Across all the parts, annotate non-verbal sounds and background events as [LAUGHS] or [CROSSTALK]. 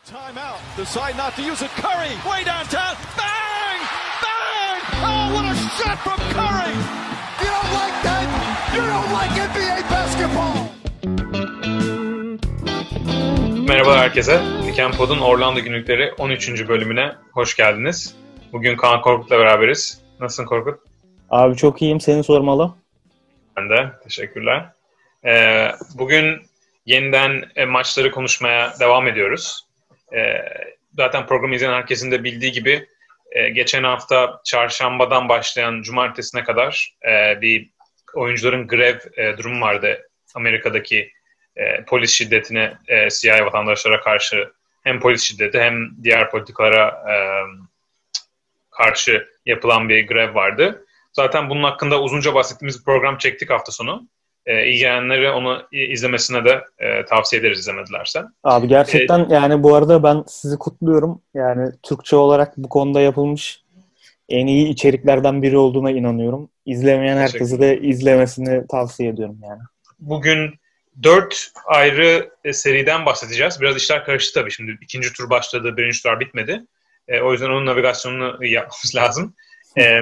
Timeout. Decide not to use it. Curry, way downtown. Bang! Bang! Oh, what a shot from Curry! You don't like that? You don't like NBA basketball! Merhaba herkese. Piken Pod'un Orlando Günlükleri 13. bölümüne hoş geldiniz. Bugün Kaan Korkut'la beraberiz. Nasılsın Korkut? Abi çok iyiyim. Seni sormalı. Ben de. Teşekkürler. Ee, bugün yeniden e, maçları konuşmaya devam ediyoruz. Ee, zaten programı izleyen herkesin de bildiği gibi e, geçen hafta çarşambadan başlayan cumartesine kadar e, bir oyuncuların grev e, durumu vardı Amerika'daki e, polis şiddetine e, siyahi vatandaşlara karşı hem polis şiddeti hem diğer politikalara e, karşı yapılan bir grev vardı. Zaten bunun hakkında uzunca bahsettiğimiz bir program çektik hafta sonu. E, ilgilenenlere onu izlemesine de e, tavsiye ederiz izlemedilerse. Abi gerçekten ee, yani bu arada ben sizi kutluyorum. Yani Türkçe olarak bu konuda yapılmış en iyi içeriklerden biri olduğuna inanıyorum. İzlemeyen herkese de izlemesini tavsiye ediyorum yani. Bugün dört ayrı e, seriden bahsedeceğiz. Biraz işler karıştı tabii şimdi. ikinci tur başladı, birinci tur bitmedi. E, o yüzden onun navigasyonunu [LAUGHS] yapmamız lazım. E,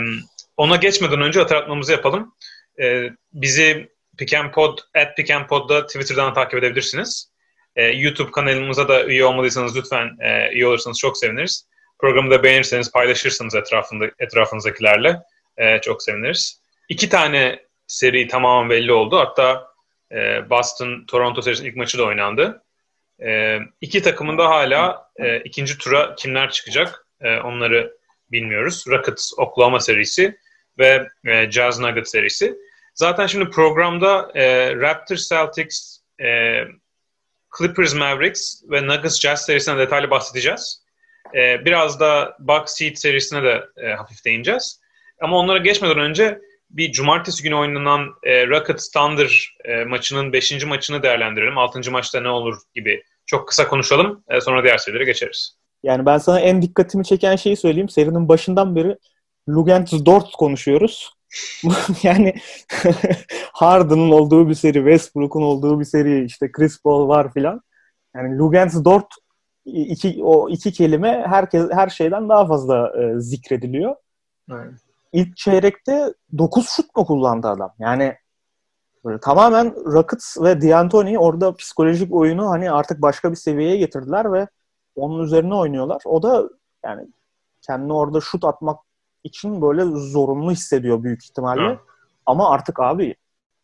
ona geçmeden önce hatırlatmamızı yapalım. E, bizi Pikenpod, at Pikenpod'da Twitter'dan takip edebilirsiniz. E, YouTube kanalımıza da üye olmadıysanız lütfen e, üye olursanız çok seviniriz. Programı da beğenirseniz, paylaşırsınız etrafında, etrafınızdakilerle e, çok seviniriz. İki tane seri tamamen belli oldu. Hatta e, Boston-Toronto serisinin ilk maçı da oynandı. E, iki takımın da hala e, ikinci tura kimler çıkacak e, onları bilmiyoruz. Rockets Oklahoma serisi ve e, Jazz Nuggets serisi. Zaten şimdi programda e, Raptors Celtics, e, Clippers Mavericks ve Nuggets Jazz serisinden detaylı bahsedeceğiz. E, biraz da Bucks Heat serisine de e, hafif değineceğiz. Ama onlara geçmeden önce bir cumartesi günü oynanan e, Rockets Thunder e, maçının 5. maçını değerlendirelim. 6. maçta ne olur gibi çok kısa konuşalım. E, sonra diğer serilere geçeriz. Yani ben sana en dikkatimi çeken şeyi söyleyeyim. Serinin başından beri Lugentus Dort konuşuyoruz. [LAUGHS] yani [LAUGHS] Harden'ın olduğu bir seri, Westbrook'un olduğu bir seri, işte Chris Paul var filan. Yani Lugens Dort iki, o iki kelime herkes her şeyden daha fazla e, zikrediliyor. Evet. İlk çeyrekte 9 şut mu kullandı adam? Yani böyle tamamen Rockets ve D'Antoni orada psikolojik oyunu hani artık başka bir seviyeye getirdiler ve onun üzerine oynuyorlar. O da yani kendini orada şut atmak için böyle zorunlu hissediyor büyük ihtimalle. Hı. Ama artık abi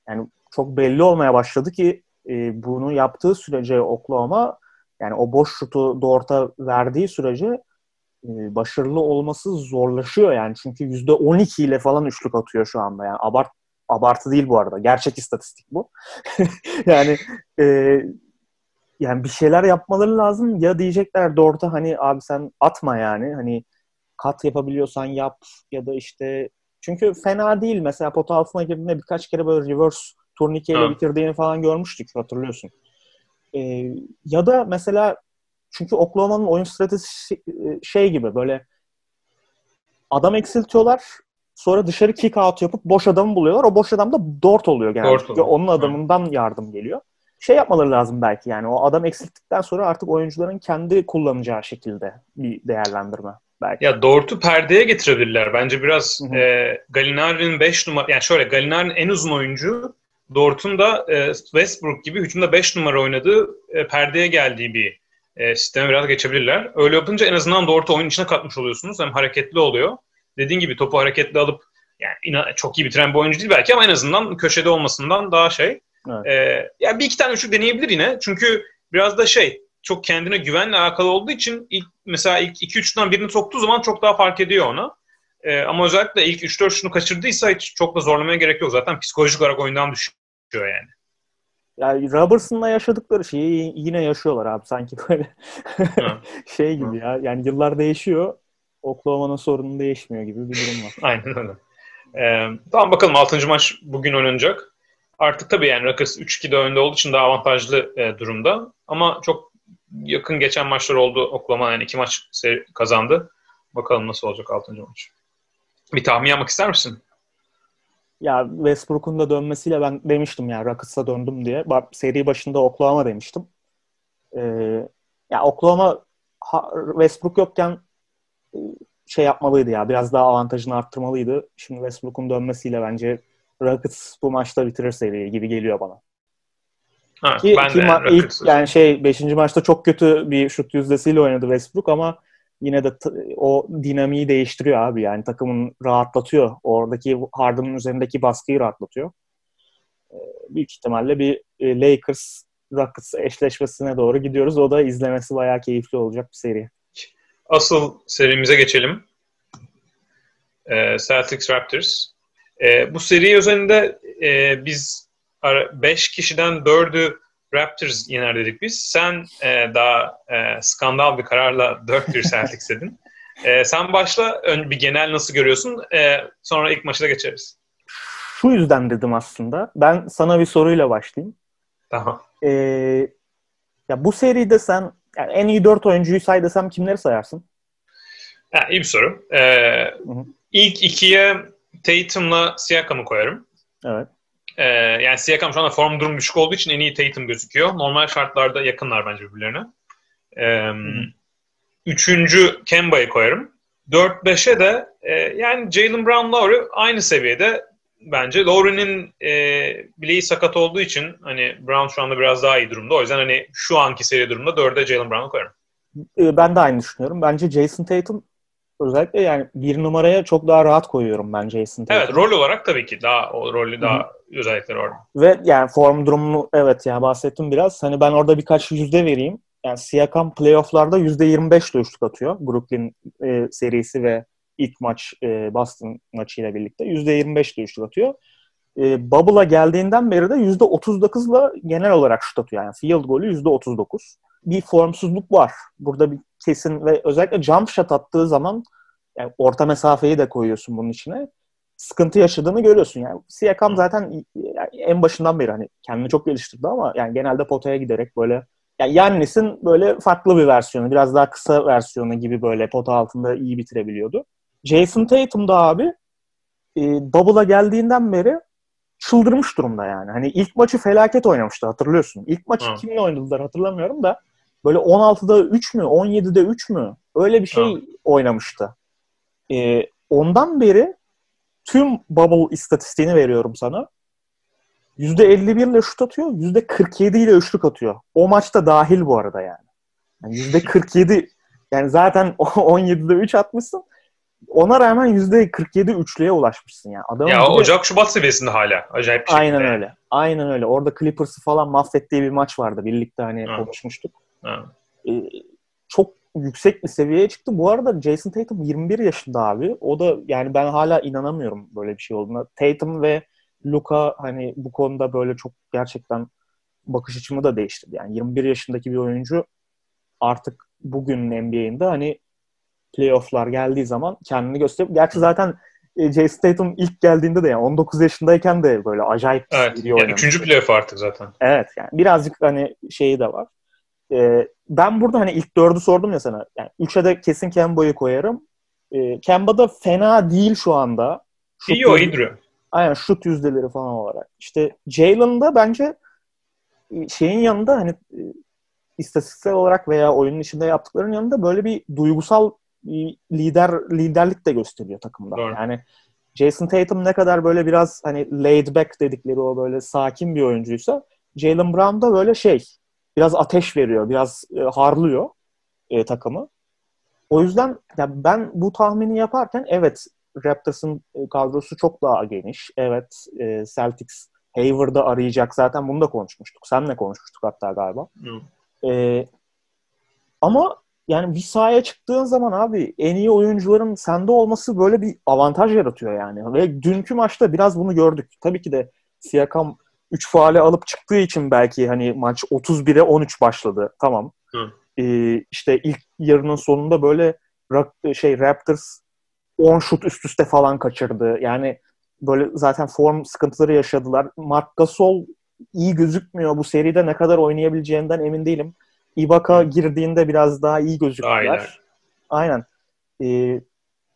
yani çok belli olmaya başladı ki e, bunu yaptığı sürece Oklahoma yani o boş şutu Dort'a verdiği sürece e, başarılı olması zorlaşıyor yani. Çünkü %12 ile falan üçlük atıyor şu anda. Yani abart abartı değil bu arada. Gerçek istatistik bu. [LAUGHS] yani e, yani bir şeyler yapmaları lazım. Ya diyecekler Dort'a hani abi sen atma yani. Hani kat yapabiliyorsan yap ya da işte çünkü fena değil. Mesela pot altına girdiğinde birkaç kere böyle reverse turnikeyle bitirdiğini falan görmüştük hatırlıyorsun. Ee, ya da mesela çünkü Oklahoma'nın oyun stratejisi şey gibi böyle adam eksiltiyorlar sonra dışarı kick out yapıp boş adamı buluyorlar. O boş adam da Dort oluyor genelde. Onun adamından yardım geliyor. Şey yapmaları lazım belki yani o adam eksilttikten sonra artık oyuncuların kendi kullanacağı şekilde bir değerlendirme belki. Ya Dort'u perdeye getirebilirler. Bence biraz e, Galinari'nin 5 numara yani şöyle Galinari'nin en uzun oyuncu Dort'un da e, Westbrook gibi hücumda 5 numara oynadığı e, perdeye geldiği bir e, sisteme biraz geçebilirler. Öyle yapınca en azından Dort'u oyun içine katmış oluyorsunuz. Hem hareketli oluyor. Dediğin gibi topu hareketli alıp yani ina, çok iyi bitiren bir oyuncu değil belki ama en azından köşede olmasından daha şey. Evet. E, yani bir iki tane üçlük deneyebilir yine. Çünkü biraz da şey çok kendine güvenle alakalı olduğu için ilk mesela ilk 2-3'ten birini soktuğu zaman çok daha fark ediyor ona. Ee, ama özellikle ilk 3-4 şunu kaçırdıysa hiç çok da zorlamaya gerek yok. Zaten psikolojik olarak oyundan düşüyor yani. Yani Robertson'la yaşadıkları şeyi yine yaşıyorlar abi sanki böyle [LAUGHS] şey gibi ya. Yani yıllar değişiyor. Oklahoma'nın sorunu değişmiyor gibi bir durum var. [LAUGHS] Aynen öyle. Ee, tamam bakalım 6. maç bugün oynanacak. Artık tabii yani Rockets 3-2'de önde olduğu için daha avantajlı e, durumda. Ama çok yakın geçen maçlar oldu. Oklahoma yani iki maç kazandı. Bakalım nasıl olacak 6. maç. Bir tahmin yapmak ister misin? Ya Westbrook'un da dönmesiyle ben demiştim ya Rockets'a döndüm diye. Seri başında Oklahoma demiştim. Ee, ya Oklahoma Westbrook yokken e, şey yapmalıydı ya. Biraz daha avantajını arttırmalıydı. Şimdi Westbrook'un dönmesiyle bence Rockets bu maçta bitirir seriyi gibi geliyor bana. Ha, ki, ben ki ma- ilk yani şey 5. maçta çok kötü bir şut yüzdesiyle oynadı Westbrook ama yine de t- o dinamiği değiştiriyor abi. Yani takımın rahatlatıyor. Oradaki Harden'ın üzerindeki baskıyı rahatlatıyor. Ee, büyük ihtimalle bir e, Lakers Rockets eşleşmesine doğru gidiyoruz. O da izlemesi bayağı keyifli olacak bir seri. Asıl serimize geçelim. Ee, Celtics Raptors. Ee, bu seri üzerinde e, biz 5 kişiden 4'ü Raptors yener dedik biz. Sen e, daha e, skandal bir kararla 4-1 Celtics dedin. E, sen başla. Ön, bir genel nasıl görüyorsun? E, sonra ilk maçı da geçeriz. Şu yüzden dedim aslında. Ben sana bir soruyla başlayayım. Tamam. Ee, ya bu seride sen yani en iyi 4 oyuncuyu say desem kimleri sayarsın? Ha, iyi bir soru. Ee, ilk ikiye Tatum'la Siakam'ı koyarım. Evet. Ee, yani Siakam şu anda form durum düşük olduğu için en iyi Tatum gözüküyor. Normal şartlarda yakınlar bence birbirlerine. Ee, üçüncü Kemba'yı koyarım. 4-5'e de e, yani Jalen Brown Lowry aynı seviyede bence. Lowry'nin e, bileği sakat olduğu için hani Brown şu anda biraz daha iyi durumda. O yüzden hani şu anki seri durumda 4'e Jalen Brown'u koyarım. Ee, ben de aynı düşünüyorum. Bence Jason Tatum özellikle yani bir numaraya çok daha rahat koyuyorum ben Jason Tatum. Evet rol olarak tabii ki daha o rolü daha. Özellikleri orada. Ve yani form durumunu evet yani bahsettim biraz. Hani ben orada birkaç yüzde vereyim. Yani Siakam playofflarda %25 ile üçlük atıyor. Brooklyn e, serisi ve ilk maç e, Boston maçıyla birlikte. %25 ile üçlük atıyor. E, Bubble'a geldiğinden beri de %39'la genel olarak şut atıyor. Yani field golü %39. Bir formsuzluk var. Burada bir kesin ve özellikle jump shot attığı zaman yani orta mesafeyi de koyuyorsun bunun içine. Sıkıntı yaşadığını görüyorsun. Yani Siakam zaten en başından beri hani kendini çok geliştirdi ama yani genelde potaya giderek böyle yani Yannis'in böyle farklı bir versiyonu, biraz daha kısa versiyonu gibi böyle pota altında iyi bitirebiliyordu. Jason Tatum da abi e, Bubble'a geldiğinden beri çıldırmış durumda yani. Hani ilk maçı felaket oynamıştı hatırlıyorsun. İlk maçı Hı. kimle oynadılar hatırlamıyorum da böyle 16'da 3 mü 17'de 3 mü öyle bir şey Hı. oynamıştı. E, ondan beri tüm Bubble istatistiğini veriyorum sana. %51 ile şut atıyor, %47 ile üçlük atıyor. O maçta dahil bu arada yani. yani %47 yani zaten [LAUGHS] 17'de 3 atmışsın. Ona rağmen %47 üçlüye ulaşmışsın yani. Adamın ya bile... Ocak Şubat seviyesinde hala. Acayip bir şey. Aynen öyle. Aynen öyle. Orada Clippers'ı falan mahvettiği bir maç vardı. Birlikte hani ha. konuşmuştuk. Ha. Ee, çok yüksek bir seviyeye çıktı. Bu arada Jason Tatum 21 yaşında abi. O da yani ben hala inanamıyorum böyle bir şey olduğuna. Tatum ve Luka hani bu konuda böyle çok gerçekten bakış açımı da değiştirdi. Yani 21 yaşındaki bir oyuncu artık bugün NBA'inde hani playofflar geldiği zaman kendini gösteriyor. Gerçi zaten e, Jason Tatum ilk geldiğinde de yani 19 yaşındayken de böyle acayip evet, bir yani Üçüncü playoff artık zaten. Evet yani birazcık hani şeyi de var. Ee, ben burada hani ilk dördü sordum ya sana. Yani üçe de kesin Kemba'yı koyarım. Ee, Kemba da fena değil şu anda. Şut iyi o duruyor. Aynen şut yüzdeleri falan olarak. İşte Jalen'da bence e, şeyin yanında hani e, istatistiksel olarak veya oyunun içinde yaptıklarının yanında böyle bir duygusal lider liderlik de gösteriyor takımda. Doğru. Yani Jason Tatum ne kadar böyle biraz hani laid back dedikleri o böyle sakin bir oyuncuysa Jalen Brown da böyle şey biraz ateş veriyor, biraz e, harlıyor e, takımı. O yüzden ya ben bu tahmini yaparken evet Raptors'ın e, kadrosu çok daha geniş. Evet e, Celtics Hayward'ı arayacak. Zaten bunu da konuşmuştuk. Senle konuşmuştuk hatta galiba. E, ama yani bir sahaya çıktığın zaman abi en iyi oyuncuların sende olması böyle bir avantaj yaratıyor yani. Ve dünkü maçta biraz bunu gördük. Tabii ki de Siakam 3 faale alıp çıktığı için belki hani maç 31'e 13 başladı. Tamam. Hı. Ee, işte ilk yarının sonunda böyle şey Raptors 10 şut üst üste falan kaçırdı. Yani böyle zaten form sıkıntıları yaşadılar. Mark Gasol iyi gözükmüyor. Bu seride ne kadar oynayabileceğinden emin değilim. Ibaka girdiğinde biraz daha iyi gözüktüler. Aynen. Aynen. Ee,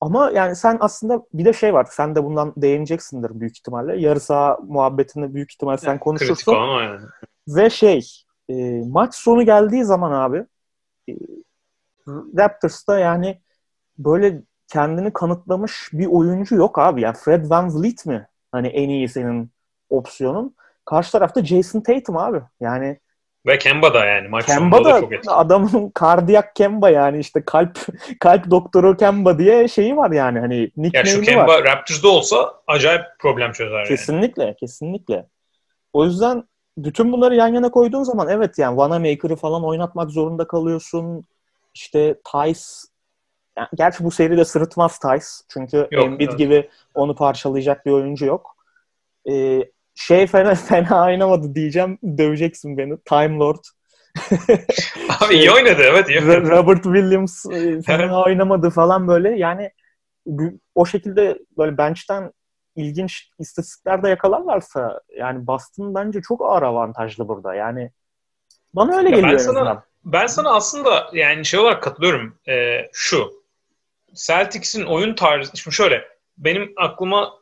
ama yani sen aslında bir de şey var. Sen de bundan değineceksindir büyük ihtimalle. Yarı saha muhabbetini büyük ihtimalle sen yani, konuşursun. Yani. Ve şey e, maç sonu geldiği zaman abi e, Raptors'ta yani böyle kendini kanıtlamış bir oyuncu yok abi. Yani Fred Van Vliet mi? Hani en iyi senin opsiyonun. Karşı tarafta Jason Tatum abi. Yani ve Kemba da yani maç Kemba da, da adamın [LAUGHS] kardiyak Kemba yani işte kalp [LAUGHS] kalp doktoru Kemba diye şeyi var yani hani nickname'i ya şu Kemba var. Raptors'da olsa acayip problem çözer Kesinlikle, yani. kesinlikle. O yüzden bütün bunları yan yana koyduğun zaman evet yani Vanamaker'ı falan oynatmak zorunda kalıyorsun. İşte Tice yani gerçi bu seride sırıtmaz Tice. Çünkü yok, Embiid evet. gibi onu parçalayacak bir oyuncu yok. Ee, şey fena, [LAUGHS] fena oynamadı diyeceğim. Döveceksin beni. Time Lord. [LAUGHS] Abi iyi oynadı evet. Iyi oynadı. Robert Williams e, fena oynamadı falan böyle. Yani o şekilde böyle bench'ten ilginç istatistikler de yakalarlarsa yani Boston bence çok ağır avantajlı burada. Yani bana öyle ya geliyor ben sana, Ben sana aslında yani şey olarak katılıyorum. Ee, şu Celtics'in oyun tarzı şimdi şöyle benim aklıma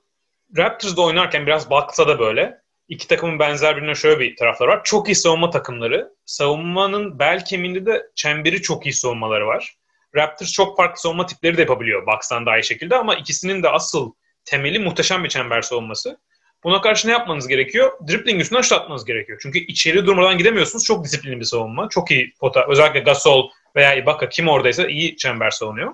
Raptors'da oynarken biraz baksa da böyle iki takımın benzer birbirine şöyle bir tarafları var. Çok iyi savunma takımları. Savunmanın bel kemiğinde de çemberi çok iyi savunmaları var. Raptors çok farklı savunma tipleri de yapabiliyor Bucks'tan daha iyi şekilde ama ikisinin de asıl temeli muhteşem bir çember savunması. Buna karşı ne yapmanız gerekiyor? Dribbling üstünden şut atmanız gerekiyor. Çünkü içeri durmadan gidemiyorsunuz. Çok disiplinli bir savunma. Çok iyi pota. Özellikle Gasol veya Ibaka kim oradaysa iyi çember savunuyor.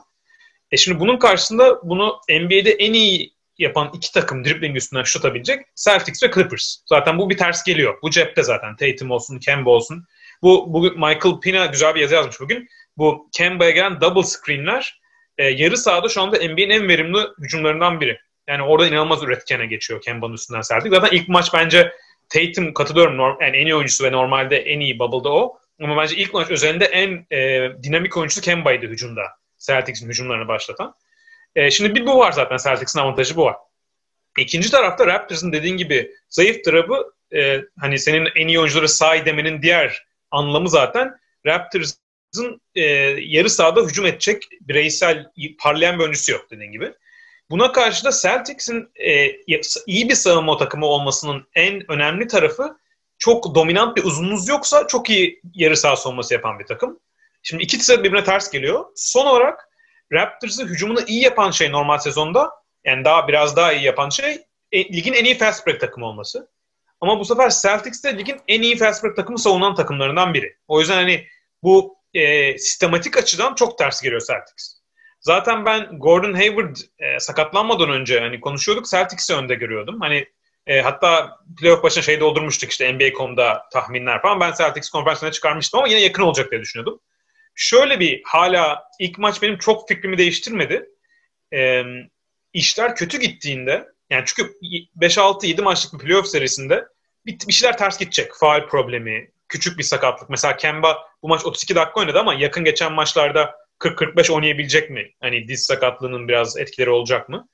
E şimdi bunun karşısında bunu NBA'de en iyi yapan iki takım dribbling üstünden şut atabilecek Celtics ve Clippers. Zaten bu bir ters geliyor. Bu cepte zaten. Tatum olsun, Kemba olsun. Bu bugün Michael Pina güzel bir yazı yazmış bugün. Bu Kemba'ya gelen double screenler e, yarı sahada şu anda NBA'nin en verimli hücumlarından biri. Yani orada inanılmaz üretkene geçiyor Kemba'nın üstünden Celtics. Zaten ilk maç bence Tatum katılıyorum. Yani en iyi oyuncusu ve normalde en iyi bubble'da o. Ama bence ilk maç üzerinde en e, dinamik oyuncusu Kemba'ydı hücumda. Celtics'in hücumlarını başlatan. E, şimdi bir bu var zaten Celtics'in avantajı bu var. İkinci tarafta Raptors'ın dediğin gibi zayıf tarafı e, hani senin en iyi oyuncuları say demenin diğer anlamı zaten Raptors'ın e, yarı sahada hücum edecek bireysel parlayan bir oyuncusu yok dediğin gibi. Buna karşı da Celtics'in e, iyi bir savunma takımı olmasının en önemli tarafı çok dominant bir uzunluğunuz yoksa çok iyi yarı saha savunması yapan bir takım. Şimdi iki ikisi birbirine ters geliyor. Son olarak Raptors'ı hücumunu iyi yapan şey normal sezonda yani daha biraz daha iyi yapan şey e, ligin en iyi fast break takımı olması. Ama bu sefer Celtics de ligin en iyi fast break takımı savunan takımlarından biri. O yüzden hani bu e, sistematik açıdan çok ters geliyor Celtics. Zaten ben Gordon Hayward e, sakatlanmadan önce hani konuşuyorduk Celtics'i önde görüyordum. Hani e, hatta playoff başına şey doldurmuştuk işte NBA.com'da tahminler falan. Ben Celtics konferansına çıkarmıştım ama yine yakın olacak diye düşünüyordum şöyle bir hala ilk maç benim çok fikrimi değiştirmedi. E, işler kötü gittiğinde yani çünkü 5-6-7 maçlık bir playoff serisinde bir, bir şeyler ters gidecek. Faal problemi, küçük bir sakatlık. Mesela Kemba bu maç 32 dakika oynadı ama yakın geçen maçlarda 40-45 oynayabilecek mi? Hani diz sakatlığının biraz etkileri olacak mı?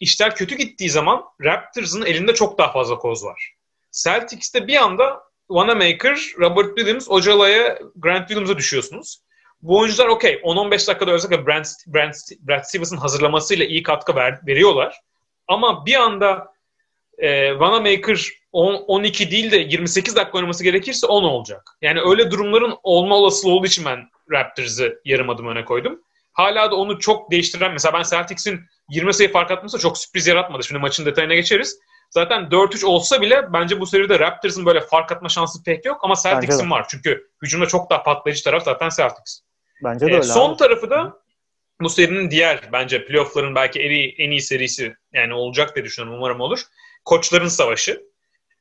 İşler kötü gittiği zaman Raptors'ın elinde çok daha fazla koz var. Celtics'te bir anda Wanamaker, Robert Williams, Ocala'ya, Grant Williams'a düşüyorsunuz bu oyuncular okey 10-15 dakikada özellikle Brand, Brand, Brad Stevens'ın hazırlamasıyla iyi katkı ver, veriyorlar. Ama bir anda e, Vanamaker 10, 12 değil de 28 dakika oynaması gerekirse 10 olacak. Yani öyle durumların olma olasılığı olduğu için ben Raptors'ı yarım adım öne koydum. Hala da onu çok değiştiren mesela ben Celtics'in 20 sayı fark atması çok sürpriz yaratmadı. Şimdi maçın detayına geçeriz. Zaten 4-3 olsa bile bence bu seride Raptors'ın böyle fark atma şansı pek yok ama Celtics'in var. Çünkü hücumda çok daha patlayıcı taraf zaten Celtics. Bence de e, öyle. Son abi. tarafı da bu serinin diğer bence playoff'ların belki en iyi, en iyi serisi yani olacak diye düşünüyorum. Umarım olur. Koçların savaşı.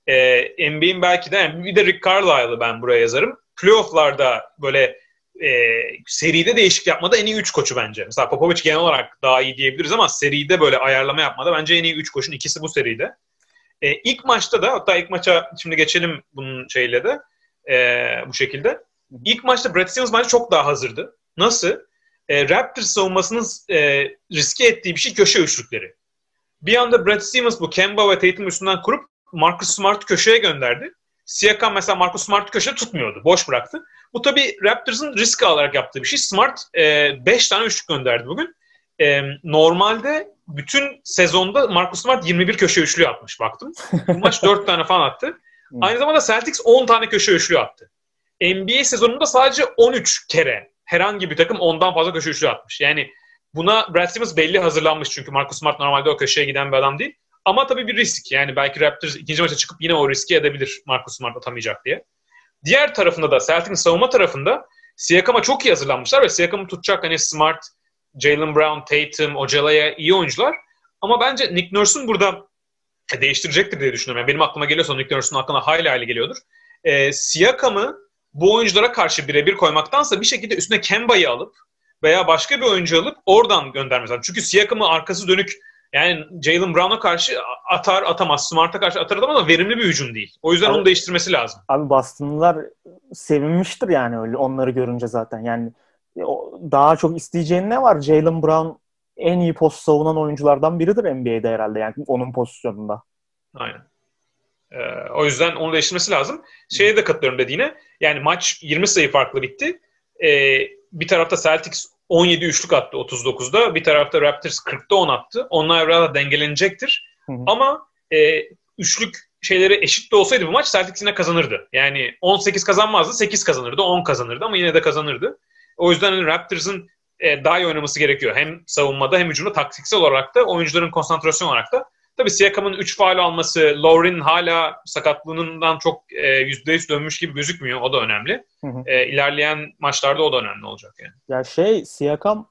Ee, NBA'in belki de yani bir de Rick Carlisle'ı ben buraya yazarım. Playoff'larda böyle e, seride değişik yapmada en iyi 3 koçu bence. Mesela Popovic genel olarak daha iyi diyebiliriz ama seride böyle ayarlama yapmada bence en iyi 3 koçun ikisi bu seride. E, ilk maçta da hatta ilk maça şimdi geçelim bunun şeyle de e, bu şekilde. İlk maçta Brad Stevens bence çok daha hazırdı. Nasıl? E, Raptors savunmasının e, riske ettiği bir şey köşe üçlükleri. Bir anda Brad Stevens bu Kemba ve Tatum üstünden kurup Marcus Smart'ı köşeye gönderdi. Siakam mesela Marcus Smart'ı köşede tutmuyordu. Boş bıraktı. Bu tabii Raptors'ın risk alarak yaptığı bir şey. Smart 5 e, tane üçlük gönderdi bugün. E, normalde bütün sezonda Marcus Smart 21 köşe üçlü atmış baktım. Bu maç 4 tane falan attı. [LAUGHS] Aynı zamanda Celtics 10 tane köşe üçlü attı. NBA sezonunda sadece 13 kere herhangi bir takım ondan fazla köşe üçlü atmış. Yani buna Brad Stevens belli hazırlanmış çünkü Marcus Smart normalde o köşeye giden bir adam değil. Ama tabii bir risk. Yani belki Raptors ikinci maça çıkıp yine o riski edebilir Marcus Smart atamayacak diye. Diğer tarafında da Celtic'in savunma tarafında Siakam'a çok iyi hazırlanmışlar ve Siakam'ı tutacak hani Smart, Jalen Brown, Tatum, Ojalaya iyi oyuncular. Ama bence Nick Nurse'un burada değiştirecektir diye düşünüyorum. Yani benim aklıma geliyorsa Nick Nurse'un aklına hayli hayli geliyordur. E, Siakam'ı bu oyunculara karşı birebir koymaktansa bir şekilde üstüne Kemba'yı alıp veya başka bir oyuncu alıp oradan göndermesi lazım. Çünkü Siakam'ı arkası dönük yani Jalen Brown'a karşı atar atamaz. Smart'a karşı atar atamaz ama verimli bir hücum değil. O yüzden abi, onu değiştirmesi lazım. Abi Boston'lılar sevinmiştir yani öyle onları görünce zaten. Yani daha çok isteyeceğin ne var? Jalen Brown en iyi post savunan oyunculardan biridir NBA'de herhalde yani onun pozisyonunda. Aynen. Ee, o yüzden onu değiştirmesi lazım. Şeye de katılıyorum dediğine. Yani maç 20 sayı farklı bitti. Ee, bir tarafta Celtics 17 üçlük attı 39'da. Bir tarafta Raptors 40'da 10 attı. Onlar biraz dengelenecektir. Hı hı. Ama e, üçlük şeyleri eşit de olsaydı bu maç Celtics yine kazanırdı. Yani 18 kazanmazdı, 8 kazanırdı, 10 kazanırdı ama yine de kazanırdı. O yüzden hani Raptors'ın e, daha iyi oynaması gerekiyor. Hem savunmada hem hücumda taktiksel olarak da oyuncuların konsantrasyon olarak da. Tabii Siakam'ın 3 faal alması, Lauren hala sakatlığından çok e, %100 dönmüş gibi gözükmüyor. O da önemli. Hı hı. E, ilerleyen maçlarda o da önemli olacak yani. Ya şey Siakam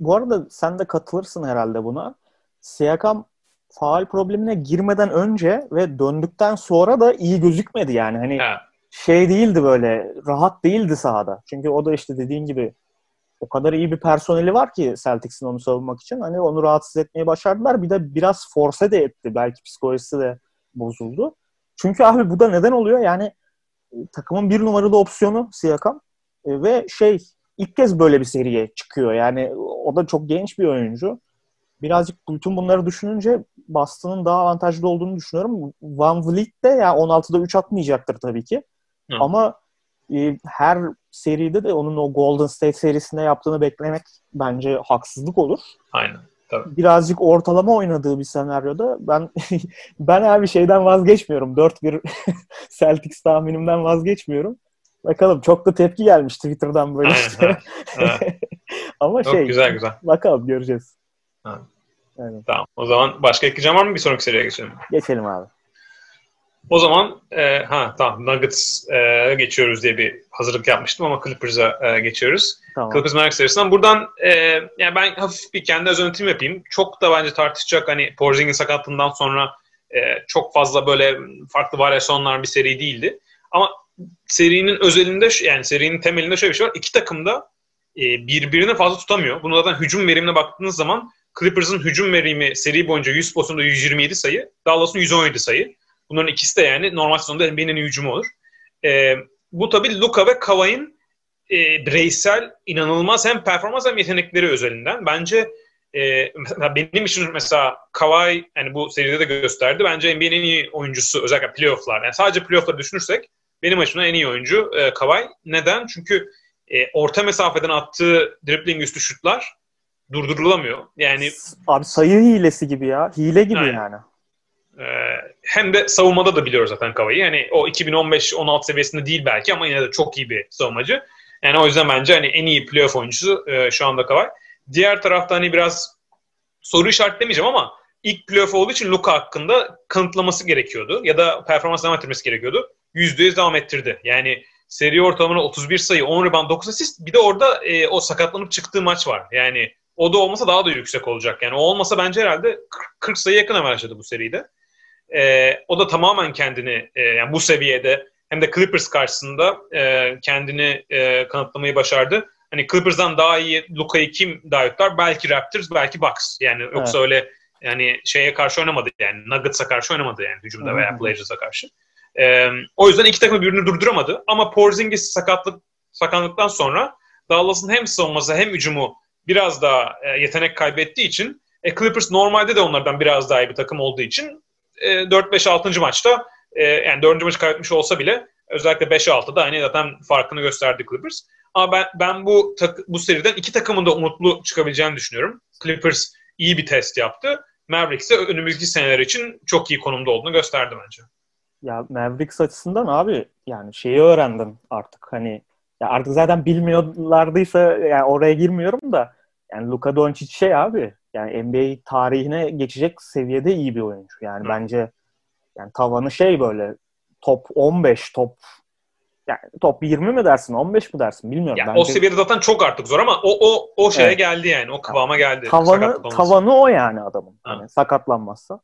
bu arada sen de katılırsın herhalde buna. Siakam faal problemine girmeden önce ve döndükten sonra da iyi gözükmedi yani. Hani ha. şey değildi böyle rahat değildi sahada. Çünkü o da işte dediğin gibi o kadar iyi bir personeli var ki Celtics'in onu savunmak için. Hani onu rahatsız etmeyi başardılar. Bir de biraz force de etti. Belki psikolojisi de bozuldu. Çünkü abi bu da neden oluyor? Yani e, takımın bir numaralı opsiyonu Siakam e, ve şey ilk kez böyle bir seriye çıkıyor. Yani o da çok genç bir oyuncu. Birazcık bütün bunları düşününce Boston'ın daha avantajlı olduğunu düşünüyorum. Van Vliet de yani 16'da 3 atmayacaktır tabii ki. Hı. Ama e, her seride de onun o Golden State serisinde yaptığını beklemek bence haksızlık olur. Aynen. Tabii. Birazcık ortalama oynadığı bir senaryoda ben [LAUGHS] ben abi şeyden vazgeçmiyorum. 4-1 [LAUGHS] Celtics tahminimden vazgeçmiyorum. Bakalım çok da tepki gelmiş Twitter'dan böyle işte. [LAUGHS] Ama çok şey güzel güzel. Bakalım göreceğiz. Ha. Evet. Tamam. O zaman başka ekleyeceğim var mı? Bir sonraki seriye geçelim. Geçelim abi. O zaman e, ha tamam Nuggets e, geçiyoruz diye bir hazırlık yapmıştım ama Clippers'a e, geçiyoruz. Tamam. Clippers Mavericks serisinden. Buradan e, yani ben hafif bir kendi özöntim yapayım. Çok da bence tartışacak hani Porzingis sakatlığından sonra e, çok fazla böyle farklı varyasyonlar bir seri değildi. Ama serinin özelinde yani serinin temelinde şöyle bir şey var. İki takım da e, birbirini fazla tutamıyor. Bunu zaten hücum verimine baktığınız zaman Clippers'ın hücum verimi seri boyunca 100 pozisyonda 127 sayı, Dallas'ın 117 sayı. Bunların ikisi de yani normal sezonda NBA'nin hücumu olur. E, bu tabii Luka ve Kawhi'nin e, bireysel inanılmaz hem performans hem yetenekleri özelinden. Bence e, benim için mesela Kawhi yani bu seride de gösterdi. Bence NBA'nin en iyi oyuncusu özellikle playoff'lar. Yani sadece playoff'ları düşünürsek benim açımdan en iyi oyuncu e, Kawhi. Neden? Çünkü e, orta mesafeden attığı dribbling üstü şutlar durdurulamıyor. Yani abi sayı hilesi gibi ya. Hile gibi yani. yani. Ee, hem de savunmada da biliyoruz zaten Kavay'ı. Yani o 2015-16 seviyesinde değil belki ama yine de çok iyi bir savunmacı. Yani o yüzden bence hani en iyi playoff oyuncusu e, şu anda Kavay. Diğer tarafta hani biraz soru işaretlemeyeceğim ama ilk playoff olduğu için Luka hakkında kanıtlaması gerekiyordu. Ya da performans devam ettirmesi gerekiyordu. %100 devam ettirdi. Yani seri ortalamına 31 sayı, 10 rebound, 9 asist. Bir de orada e, o sakatlanıp çıktığı maç var. Yani o da olmasa daha da yüksek olacak. Yani o olmasa bence herhalde 40 sayı yakın başladı bu seride. E, o da tamamen kendini e, yani bu seviyede hem de Clippers karşısında e, kendini e, kanıtlamayı başardı. Hani Clippers'dan daha iyi Luka'yı kim daha yutlar? Belki Raptors, belki Bucks. Yani yoksa evet. öyle yani şeye karşı oynamadı yani Nuggets'a karşı oynamadı yani hücumda veya Blazers'a karşı. E, o yüzden iki takım birbirini durduramadı. Ama Porzingis sakatlık sakatlıktan sonra Dallas'ın hem savunması hem hücumu biraz daha e, yetenek kaybettiği için e, Clippers normalde de onlardan biraz daha iyi bir takım olduğu için e, 4-5-6. maçta e, yani 4. maçı kaybetmiş olsa bile özellikle 5-6'da hani zaten farkını gösterdi Clippers. Ama ben ben bu bu seriden iki takımın da umutlu çıkabileceğini düşünüyorum. Clippers iyi bir test yaptı. Mavericks ise önümüzdeki seneler için çok iyi konumda olduğunu gösterdi bence. Ya Mavericks açısından abi yani şeyi öğrendin artık hani Ya artık zaten bilmiyorlardıysa yani oraya girmiyorum da yani Luka Doncic şey abi yani NBA tarihine geçecek seviyede iyi bir oyuncu. Yani Hı. bence yani tavanı şey böyle top 15, top yani top 20 mi dersin, 15 mi dersin bilmiyorum. Yani Bence... O seviyede zaten çok artık zor ama o o o şeye evet. geldi yani. O kıvama geldi. Tavanı tavanı o yani adamın. Yani sakatlanmazsa.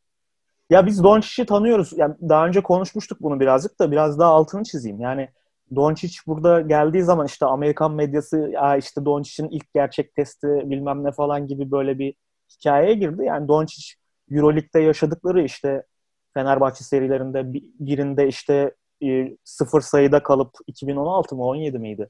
Ya biz Doncic'i tanıyoruz. Yani daha önce konuşmuştuk bunu birazcık da biraz daha altını çizeyim. Yani Doncic burada geldiği zaman işte Amerikan medyası ya işte Doncic'in ilk gerçek testi bilmem ne falan gibi böyle bir hikayeye girdi. Yani Doncic Euroleague'de yaşadıkları işte Fenerbahçe serilerinde birinde işte e, sıfır sayıda kalıp 2016 mı 17 miydi?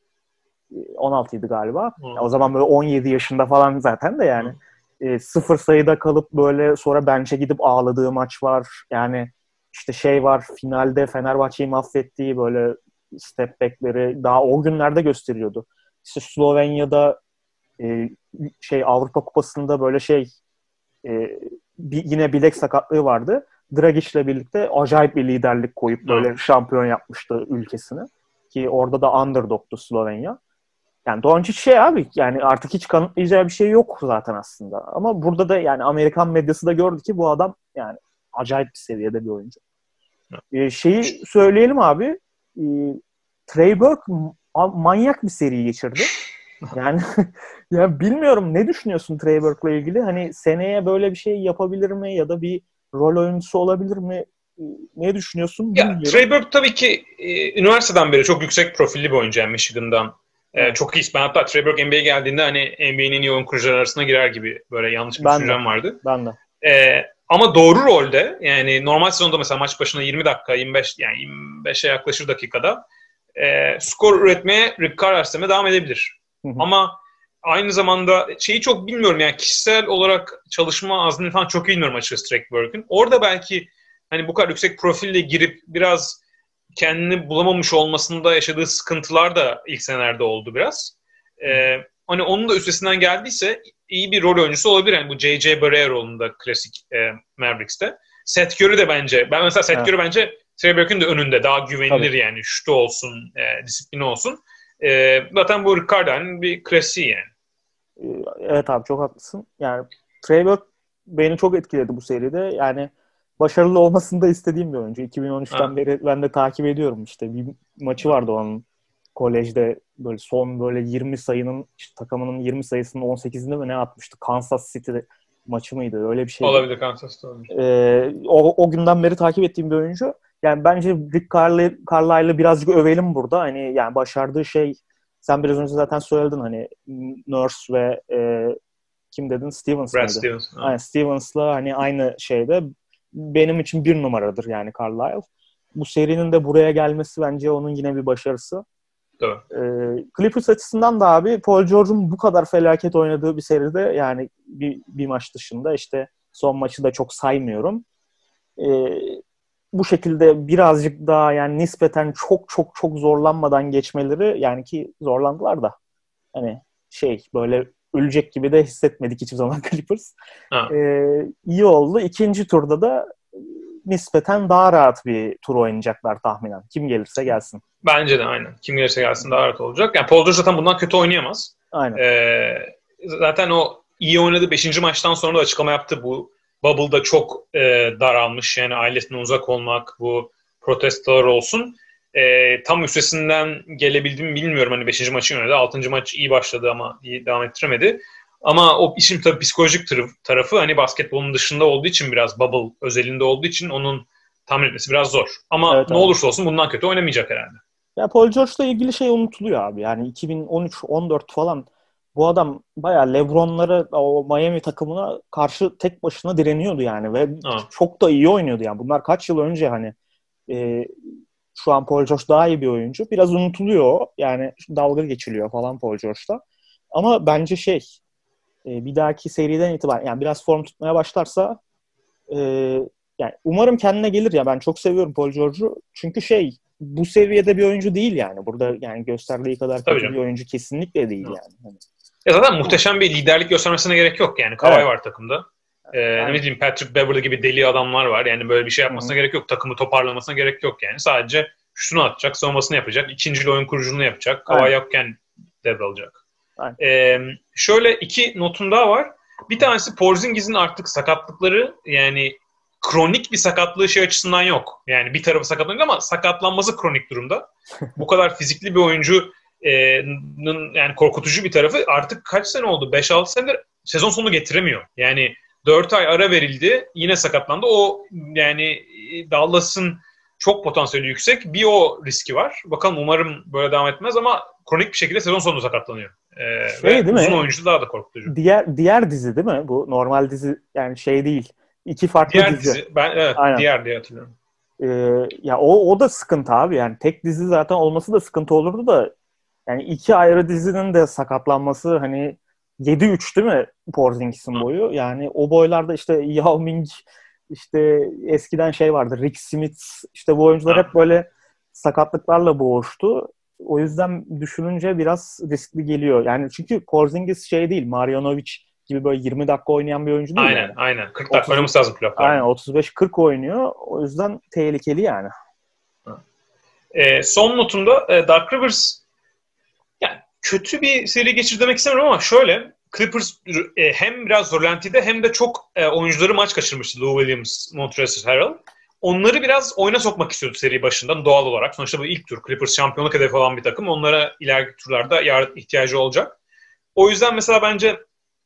16 e, galiba. Hmm. o zaman böyle 17 yaşında falan zaten de yani. E, sıfır sayıda kalıp böyle sonra bench'e gidip ağladığı maç var. Yani işte şey var finalde Fenerbahçe'yi mahvettiği böyle step back'leri daha o günlerde gösteriyordu. İşte Slovenya'da e, şey Avrupa Kupası'nda böyle şey e, bir, yine bilek sakatlığı vardı. Dragic'le birlikte acayip bir liderlik koyup böyle evet. şampiyon yapmıştı ülkesini. Ki orada da underdog'tu Slovenya. Yani Doncic şey abi yani artık hiç kanıtlayacağı bir şey yok zaten aslında. Ama burada da yani Amerikan medyası da gördü ki bu adam yani acayip bir seviyede bir oyuncu. Ee, şeyi söyleyelim abi. E, Trey Burke manyak bir seri geçirdi. Yani [LAUGHS] ya bilmiyorum ne düşünüyorsun Trey Burke'la ilgili? Hani seneye böyle bir şey yapabilir mi ya da bir rol oyuncusu olabilir mi? Ne düşünüyorsun? Ya, Trey Burke tabii ki e, üniversiteden beri çok yüksek profilli bir oyuncu yani Michigan'dan. E, çok iyi. Ben hatta Trey Burke NBA'ye geldiğinde hani NBA'nin en iyi oyun kurucuları arasına girer gibi böyle yanlış bir ben düşüncem de. vardı. Ben de. E, ama doğru rolde yani normal sezonda mesela maç başına 20 dakika 25 yani 25'e yaklaşır dakikada e, skor üretmeye Rick Carr devam edebilir. Hı hı. Ama aynı zamanda şeyi çok bilmiyorum yani kişisel olarak çalışma azmini falan çok iyi bilmiyorum açıkçası Trackwork'ün. Orada belki hani bu kadar yüksek profille girip biraz kendini bulamamış olmasında yaşadığı sıkıntılar da ilk senelerde oldu biraz. Ee, hani onun da üstesinden geldiyse iyi bir rol oyuncusu olabilir. Yani bu J.J. Barrea rolunda klasik e, Mavericks'te. Seth Curry de bence, ben mesela Seth evet. Curry bence Trey Burke'ün de önünde daha güvenilir Tabii. yani. Şutu olsun, e, disiplini olsun. E, zaten bu Ricardo'nun bir klasiği yani. Ee, evet abi çok haklısın. Yani Burke beni çok etkiledi bu seride. Yani başarılı olmasını da istediğim bir oyuncu. 2013'ten ha. beri ben de takip ediyorum işte. Bir maçı vardı onun kolejde böyle son böyle 20 sayının işte takımının 20 sayısının 18'inde mi ne atmıştı? Kansas City maçı mıydı? Öyle bir şey. Olabilir Kansas City Ee, o, o günden beri takip ettiğim bir oyuncu. Yani bence Rick Carlisle'ı birazcık övelim burada. Hani yani başardığı şey sen biraz önce zaten söyledin hani Nurse ve e, kim dedin? Stevens Brad? Stevens. Yani Stevens'la hani aynı şeyde benim için bir numaradır yani Carlisle. Bu serinin de buraya gelmesi bence onun yine bir başarısı. Doğru. Ee, Clippers açısından da abi Paul George'un bu kadar felaket oynadığı bir seride yani bir, bir maç dışında işte son maçı da çok saymıyorum. Ee, bu şekilde birazcık daha yani nispeten çok çok çok zorlanmadan geçmeleri yani ki zorlandılar da hani şey böyle ölecek gibi de hissetmedik hiçbir zaman [LAUGHS] Clippers. Ee, iyi oldu. İkinci turda da nispeten daha rahat bir tur oynayacaklar tahminen. Kim gelirse gelsin. Bence de aynen. Kim gelirse gelsin daha rahat olacak. Yani Paul George zaten bundan kötü oynayamaz. Aynen. Ee, zaten o iyi oynadı. Beşinci maçtan sonra da açıklama yaptı. Bu Bubble'da çok e, daralmış. Yani ailesinden uzak olmak, bu protestolar olsun. E, tam üstesinden gelebildim bilmiyorum. Hani 5. maçı yöneldi. 6. maç iyi başladı ama iyi devam ettiremedi. Ama o işin tabii psikolojik tarafı hani basketbolun dışında olduğu için biraz bubble özelinde olduğu için onun tahmin etmesi biraz zor. Ama evet, ne abi. olursa olsun bundan kötü oynamayacak herhalde. Ya Paul George'la ilgili şey unutuluyor abi. Yani 2013-14 falan bu adam bayağı LeBron'lara o Miami takımına karşı tek başına direniyordu yani ve ha. çok da iyi oynuyordu yani. Bunlar kaç yıl önce hani e, şu an Paul George daha iyi bir oyuncu. Biraz unutuluyor. Yani dalga geçiliyor falan Paul George'da. Ama bence şey e, bir dahaki seriden itibaren yani biraz form tutmaya başlarsa e, yani umarım kendine gelir ya. Ben çok seviyorum Paul George'u. Çünkü şey bu seviyede bir oyuncu değil yani. Burada yani gösterdiği kadar kötü bir oyuncu kesinlikle değil yani. Hani ya zaten muhteşem bir liderlik göstermesine gerek yok yani. Kawhi evet. var takımda. Ee, yani. Ne bileyim Patrick Beverly gibi deli adamlar var. Yani böyle bir şey yapmasına hmm. gerek yok. Takımı toparlamasına gerek yok yani. Sadece şunu atacak, savunmasını yapacak, ikinci oyun kuruculuğunu yapacak. Kawhi yokken devralacak. Ee, şöyle iki notum daha var. Bir tanesi Porzingis'in artık sakatlıkları yani kronik bir sakatlığı şey açısından yok. Yani bir tarafı sakatlanıyor ama sakatlanması kronik durumda. Bu kadar fizikli bir oyuncu yani korkutucu bir tarafı artık kaç sene oldu? 5-6 senedir sezon sonu getiremiyor. Yani 4 ay ara verildi. Yine sakatlandı. O yani Dallas'ın çok potansiyeli yüksek. Bir o riski var. Bakalım umarım böyle devam etmez ama kronik bir şekilde sezon sonu sakatlanıyor. Ee, şey, ve değil uzun mi? oyuncu daha da korkutucu. Diğer diğer dizi değil mi? Bu normal dizi yani şey değil. İki farklı diğer dizi. dizi. Ben evet Aynen. diğer diye hatırlıyorum. Ee, ya o o da sıkıntı abi yani tek dizi zaten olması da sıkıntı olurdu da yani iki ayrı dizinin de sakatlanması hani 7-3 değil mi Porzingis'in boyu? Yani o boylarda işte Yao Ming işte eskiden şey vardı Rick Smith işte bu oyuncular hep böyle sakatlıklarla boğuştu. O yüzden düşününce biraz riskli geliyor. Yani çünkü Porzingis şey değil, Marjanovic gibi böyle 20 dakika oynayan bir oyuncu değil. Aynen, yani. aynen. 40 dakika oynaması lazım playoff'larda. Aynen, 35-40 oynuyor. O yüzden tehlikeli yani. E, son notumda e, Dark Rivers kötü bir seri geçir demek istemiyorum ama şöyle Clippers e, hem biraz zorlantide hem de çok e, oyuncuları maç kaçırmıştı. Lou Williams, Montrezl Harrell. Onları biraz oyuna sokmak istiyordu seri başından doğal olarak. Sonuçta bu ilk tur. Clippers şampiyonluk hedefi olan bir takım. Onlara ileriki turlarda yardım ihtiyacı olacak. O yüzden mesela bence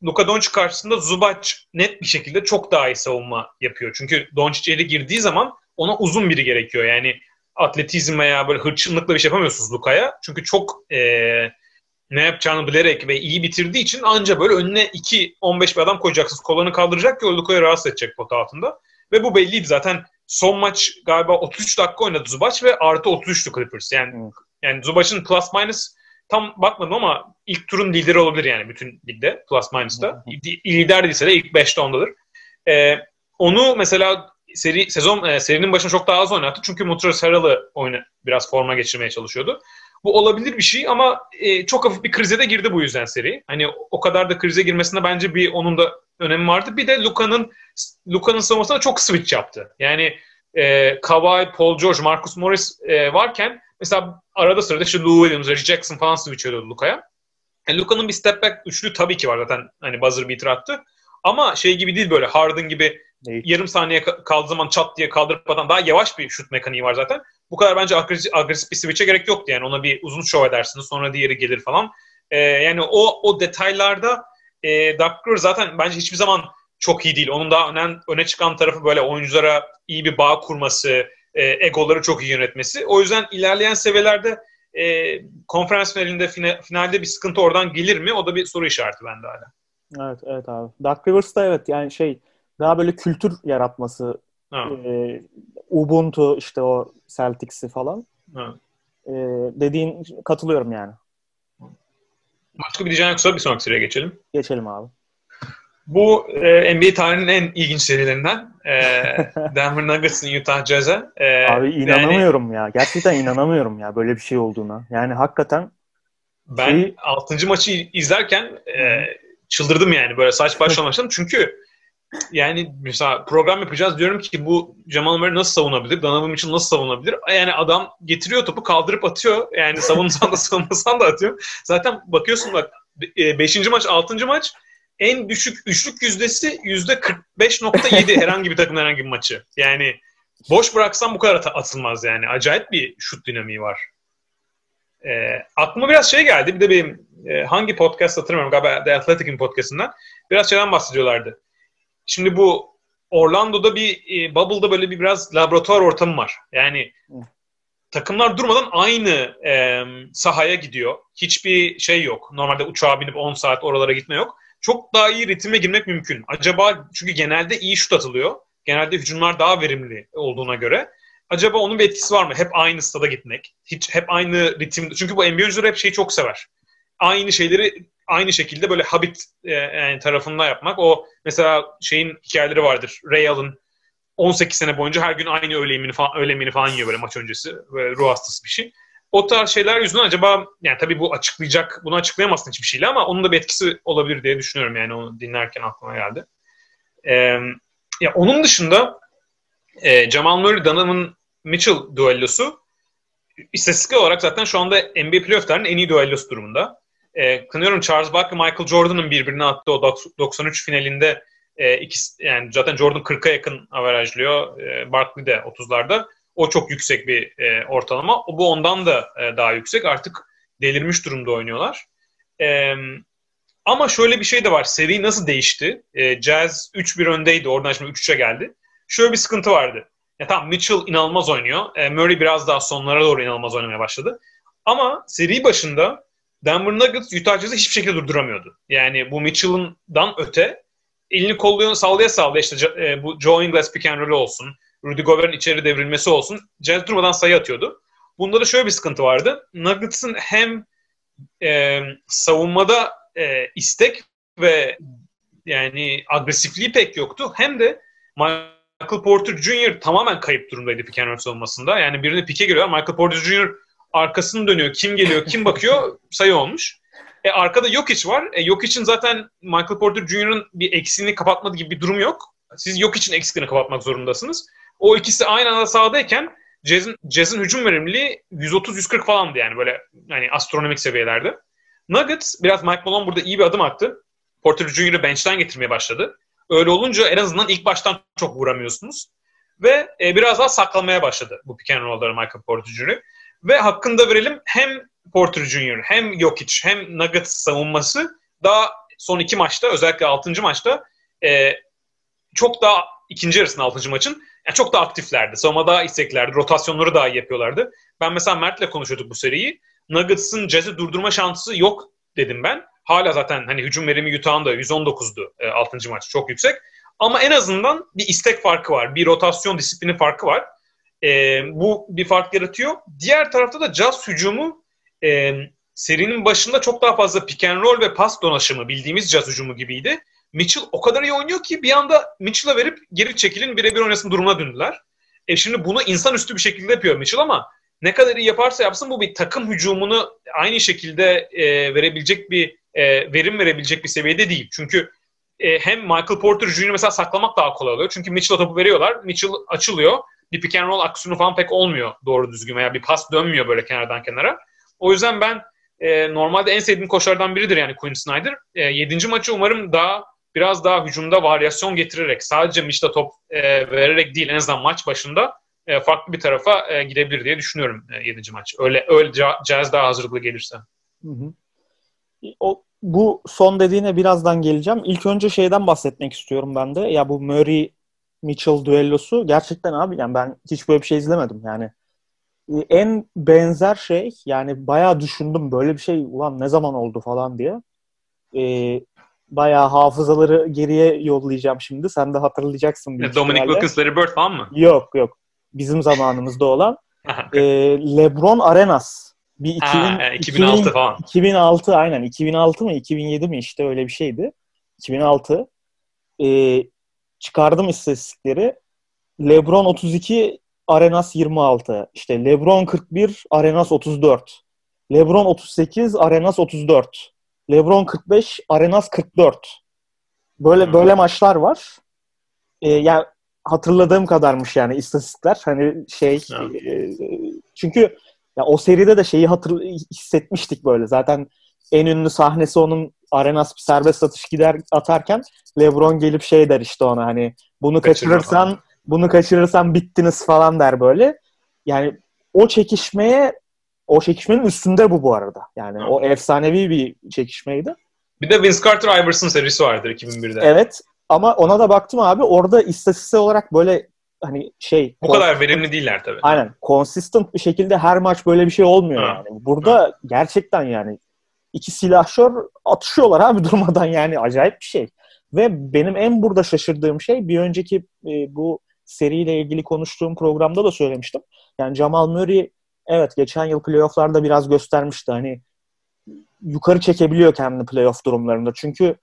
Luka Doncic karşısında Zubac net bir şekilde çok daha iyi savunma yapıyor. Çünkü Doncic eli girdiği zaman ona uzun biri gerekiyor. Yani atletizm veya böyle hırçınlıkla bir şey yapamıyorsunuz Luka'ya. Çünkü çok e, ne yapacağını bilerek ve iyi bitirdiği için anca böyle önüne 2-15 bir adam koyacaksınız. Kollarını kaldıracak ki o Luka'yı rahatsız edecek pot altında. Ve bu belliydi zaten. Son maç galiba 33 dakika oynadı Zubac ve artı 33'tü Clippers. Yani, hmm. yani Zubac'ın plus minus tam bakmadım ama ilk turun lideri olabilir yani bütün ligde plus minus'ta. Lider değilse de ilk 5'te ondadır. Ee, onu mesela seri sezon e, serinin başına çok daha az oynattı. Çünkü Montrezl Harrell'ı biraz forma geçirmeye çalışıyordu. Bu olabilir bir şey ama e, çok hafif bir krize de girdi bu yüzden seri. Hani o kadar da krize girmesinde bence bir onun da önemi vardı. Bir de Luka'nın Luka'nın savunmasına çok switch yaptı. Yani e, Kawhi, Paul George, Marcus Morris e, varken mesela arada sırada işte Lou Williams, Reggie Jackson falan switch ediyordu Luka'ya. E, Luka'nın bir step back üçlü tabii ki var zaten hani buzzer beater attı. Ama şey gibi değil böyle Harden gibi değil. yarım saniye kaldığı zaman çat diye kaldırıp atan daha yavaş bir şut mekaniği var zaten. Bu kadar bence agresif, agresif bir switch'e gerek yoktu yani. Ona bir uzun show edersiniz sonra diğeri gelir falan. E, yani o o detaylarda e, Doug zaten bence hiçbir zaman çok iyi değil. Onun daha öne, öne çıkan tarafı böyle oyunculara iyi bir bağ kurması, e, egoları çok iyi yönetmesi. O yüzden ilerleyen seviyelerde e, konferans finalinde fina, finalde bir sıkıntı oradan gelir mi? O da bir soru işareti bende hala. Evet, evet abi. Doug Rivers'da evet yani şey daha böyle kültür yaratması e, Ubuntu işte o Celtics'i falan. E, dediğin katılıyorum yani. Başka bir diyeceğin yoksa bir sonraki seriye geçelim. Geçelim abi. Bu e, NBA tarihinin en ilginç serilerinden e, [LAUGHS] Denver Nuggets'ın Utah Jazz'e. E, Abi inanamıyorum yani, ya. Gerçekten inanamıyorum ya böyle bir şey olduğuna. Yani hakikaten ben şey... 6. maçı izlerken e, çıldırdım yani böyle saç baş [LAUGHS] başlamıştım. Çünkü yani mesela program yapacağız diyorum ki bu Jamal Murray nasıl savunabilir? Donovan için nasıl savunabilir? Yani adam getiriyor topu kaldırıp atıyor. Yani [LAUGHS] savunmasan da savunmasan da atıyor. Zaten bakıyorsun bak 5. E, maç 6. maç en düşük üçlük yüzdesi yüzde 45.7 herhangi bir takım herhangi bir maçı. Yani boş bıraksam bu kadar atılmaz yani. Acayip bir şut dinamiği var. E, aklıma biraz şey geldi. Bir de benim e, hangi podcast hatırlamıyorum galiba The Athletic'in podcastından. Biraz şeyden bahsediyorlardı. Şimdi bu Orlando'da bir e, Bubble'da böyle bir biraz laboratuvar ortamı var. Yani takımlar durmadan aynı e, sahaya gidiyor. Hiçbir şey yok. Normalde uçağa binip 10 saat oralara gitme yok. Çok daha iyi ritme girmek mümkün. Acaba çünkü genelde iyi şut atılıyor. Genelde hücumlar daha verimli olduğuna göre. Acaba onun bir etkisi var mı? Hep aynı stada gitmek. Hiç hep aynı ritim. Çünkü bu NBA oyuncuları hep şeyi çok sever. Aynı şeyleri aynı şekilde böyle habit e, yani tarafında yapmak. O mesela şeyin hikayeleri vardır. Ray Allen 18 sene boyunca her gün aynı öğle yemeğini falan, öğle yemeğini falan yiyor böyle maç öncesi. Böyle ruh hastası bir şey. O tarz şeyler yüzünden acaba yani tabii bu açıklayacak, bunu açıklayamazsın hiçbir şeyle ama onun da bir etkisi olabilir diye düşünüyorum yani onu dinlerken aklıma geldi. Ee, ya onun dışında e, Jamal Murray, Donovan Mitchell duellosu istatistik olarak zaten şu anda NBA playoff'ların en iyi duellosu durumunda. E, kınıyorum Charles Barkley, Michael Jordan'ın birbirine attığı o 93 finalinde e, ikisi, yani zaten Jordan 40'a yakın averajlıyor. E, Barkley de 30'larda. O çok yüksek bir e, ortalama. O, bu ondan da e, daha yüksek. Artık delirmiş durumda oynuyorlar. E, ama şöyle bir şey de var. Seri nasıl değişti? E, Jazz 3-1 öndeydi. Oradan şimdi 3-3'e geldi. Şöyle bir sıkıntı vardı. Ya tamam Mitchell inanılmaz oynuyor. E, Murray biraz daha sonlara doğru inanılmaz oynamaya başladı. Ama seri başında Denver Nuggets Utah Jazz'ı hiçbir şekilde durduramıyordu. Yani bu Mitchell'dan öte elini kolluyor, sallaya sallaya işte e, bu Joe Ingles pick and roll olsun, Rudy Gobert'in içeri devrilmesi olsun. Jazz durmadan sayı atıyordu. Bunda da şöyle bir sıkıntı vardı. Nuggets'ın hem e, savunmada e, istek ve yani agresifliği pek yoktu. Hem de Michael Porter Jr. tamamen kayıp durumdaydı pick and roll savunmasında. Yani birini pike giriyor. Michael Porter Jr. arkasını dönüyor. Kim geliyor, kim bakıyor [LAUGHS] sayı olmuş. E, arkada Jokic var. E, Jokic'in zaten Michael Porter Jr.'ın bir eksiğini kapatmadığı gibi bir durum yok. Siz Jokic'in eksikliğini kapatmak zorundasınız. O ikisi aynı anda sahadayken Jazz'in, Jazz'in hücum verimliliği 130-140 falandı yani böyle yani astronomik seviyelerde. Nuggets biraz Mike Malone burada iyi bir adım attı. Porter Jr.'ı bench'ten getirmeye başladı. Öyle olunca en azından ilk baştan çok vuramıyorsunuz. Ve e, biraz daha saklamaya başladı bu pick and roll'ları Michael Porter Jr. Ve hakkında verelim hem Porter Jr. hem Jokic hem Nuggets savunması daha son iki maçta özellikle altıncı maçta e, çok daha ikinci yarısında altıncı maçın yani çok daha aktiflerdi. Savunma daha isteklerdi. Rotasyonları daha iyi yapıyorlardı. Ben mesela Mert'le konuşuyorduk bu seriyi. Nuggets'ın Jazz'i durdurma şansı yok dedim ben. Hala zaten hani hücum verimi Utah'ın da 119'du e, 6. maç. Çok yüksek. Ama en azından bir istek farkı var. Bir rotasyon disiplini farkı var. E, bu bir fark yaratıyor. Diğer tarafta da Jazz hücumu e, serinin başında çok daha fazla pick and roll ve pas donaşımı bildiğimiz Jazz hücumu gibiydi. Mitchell o kadar iyi oynuyor ki bir anda Mitchell'a verip geri çekilin birebir oynasın durumuna döndüler. E şimdi bunu insanüstü bir şekilde yapıyor Mitchell ama ne kadar iyi yaparsa yapsın bu bir takım hücumunu aynı şekilde e, verebilecek bir e, verim verebilecek bir seviyede değil. Çünkü e, hem Michael Porter Jr. mesela saklamak daha kolay oluyor. Çünkü Mitchell'a topu veriyorlar. Mitchell açılıyor. Bir pick and roll aksiyonu falan pek olmuyor doğru düzgün veya bir pas dönmüyor böyle kenardan kenara. O yüzden ben e, normalde en sevdiğim koşardan biridir yani Quinn Snyder. E, yedinci maçı umarım daha biraz daha hücumda varyasyon getirerek sadece Mitchell'a top e, vererek değil en azından maç başında e, farklı bir tarafa e, gidebilir diye düşünüyorum e, 7. maç. Öyle öyle Jazz daha hazırlıklı gelirse. Hı hı. O bu son dediğine birazdan geleceğim. İlk önce şeyden bahsetmek istiyorum ben de. Ya bu Murray Mitchell düellosu gerçekten abi yani ben hiç böyle bir şey izlemedim yani. E, en benzer şey yani bayağı düşündüm böyle bir şey ulan ne zaman oldu falan diye. Ee, bayağı hafızaları geriye yollayacağım şimdi. Sen de hatırlayacaksın. Dominic Wilkins, Larry Bird falan mı? Yok yok bizim zamanımızda olan [LAUGHS] e, LeBron Arenas. Bir 2000, ha, 2006 2000, falan. 2006 aynen. 2006 mı 2007 mi işte öyle bir şeydi. 2006. E, çıkardım istatistikleri. LeBron 32, Arenas 26. İşte LeBron 41, Arenas 34. LeBron 38, Arenas 34. LeBron 45, Arenas 44. Böyle böyle maçlar var. Ee, yani hatırladığım kadarmış yani istatistikler. Hani şey e, çünkü ya o seride de şeyi hatır hissetmiştik böyle. Zaten en ünlü sahnesi onun Arenas bir serbest atış gider atarken LeBron gelip şey der işte ona hani bunu kaçırırsan bunu kaçırırsan bittiniz falan der böyle. Yani o çekişmeye o çekişmenin üstünde bu bu arada. Yani Hı. o efsanevi bir çekişmeydi. Bir de Vince Carter Iverson serisi vardır 2001'de. Evet. Ama ona da baktım abi. Orada istatistiksel olarak böyle hani şey... Bu kadar verimli değiller tabii. Aynen. Consistent bir şekilde her maç böyle bir şey olmuyor ha. yani. Burada ha. gerçekten yani iki silahşör atışıyorlar abi [LAUGHS] durmadan yani. Acayip bir şey. Ve benim en burada şaşırdığım şey bir önceki e, bu seriyle ilgili konuştuğum programda da söylemiştim. Yani Jamal Murray evet geçen yıl playofflarda biraz göstermişti. Hani yukarı çekebiliyor kendini playoff durumlarında. Çünkü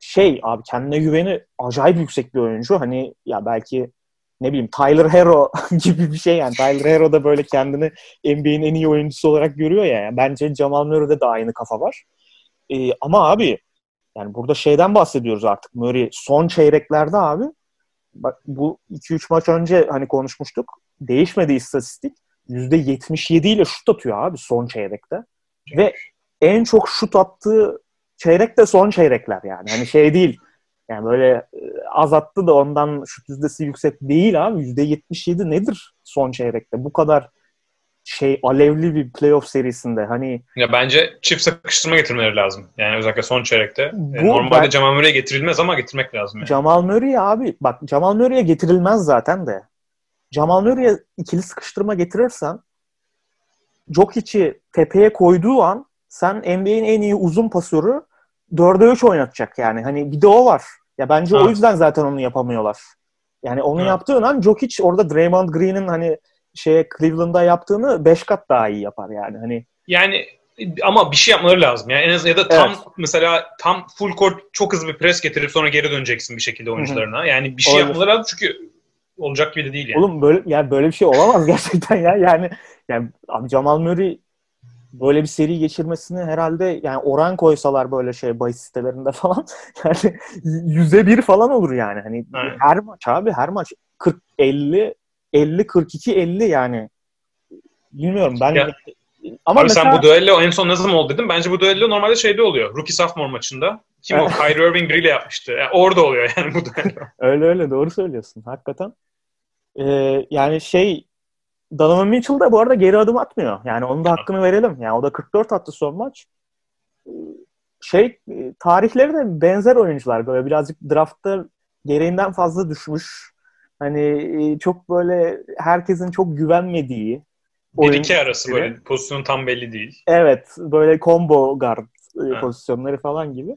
şey abi kendine güveni acayip yüksek bir oyuncu. Hani ya belki ne bileyim Tyler Hero [LAUGHS] gibi bir şey yani. Tyler Hero da böyle kendini NBA'in en iyi oyuncusu olarak görüyor ya. Yani bence Jamal Murray'de de aynı kafa var. Ee, ama abi yani burada şeyden bahsediyoruz artık. Murray son çeyreklerde abi bak bu 2-3 maç önce hani konuşmuştuk. Değişmedi istatistik. %77 ile şut atıyor abi son çeyrekte. Ve en çok şut attığı çeyrek de son çeyrekler yani. Hani şey değil. Yani böyle e, az attı da ondan şut yüzdesi yüksek değil abi. %77 nedir son çeyrekte? Bu kadar şey alevli bir playoff serisinde hani ya bence çift sıkıştırma getirmeleri lazım. Yani özellikle son çeyrekte. E, Bu Normalde ben- Jamal Murray'e getirilmez ama getirmek lazım. Yani. Jamal Murray abi bak Jamal Murray'e getirilmez zaten de. Jamal Murray'e ikili sıkıştırma getirirsen Jokic'i tepeye koyduğu an sen NBA'in en iyi uzun pasörü 4'e 3 oynatacak yani. Hani bir de o var. Ya bence Ha. o yüzden zaten onu yapamıyorlar. Yani onu Ha. yaptığın an Jokic orada Draymond Green'in hani şeye Cleveland'da yaptığını 5 kat daha iyi yapar yani. Hani Yani ama bir şey yapmaları lazım. Yani en az ya da tam Evet. mesela tam full court çok hızlı bir pres getirip sonra geri döneceksin bir şekilde oyuncularına. Yani bir şey Olabilir. yapmaları lazım çünkü olacak gibi de değil yani. Oğlum böyle yani böyle bir şey olamaz [LAUGHS] gerçekten ya. Yani yani abi Jamal Murray böyle bir seri geçirmesini herhalde yani oran koysalar böyle şey bahis sitelerinde [LAUGHS] falan yani yüzde bir falan olur yani. Hani Aynen. her maç abi her maç 40 50 50 42 50 yani. Bilmiyorum ben Ya, ama Abi mesela sen bu düello en son ne zaman oldu dedim. Bence bu düello normalde şeyde oluyor. Rookie sophomore maçında. Kim o? [LAUGHS] Kyrie Irving biriyle yapmıştı. Yani orada oluyor yani bu düello. [LAUGHS] Öyle öyle doğru söylüyorsun hakikaten. Ee, yani şey Donovan Mitchell da bu arada geri adım atmıyor. Yani onun da hakkını verelim. Yani o da 44 attı son maç. Ee, Şey e, tarihleri de benzer oyuncular böyle birazcık draftta gereğinden fazla düşmüş. Hani e, çok böyle herkesin çok güvenmediği 1-2 arası gibi. böyle pozisyonu tam belli değil. Evet, böyle combo guard e, Evet. pozisyonları falan gibi.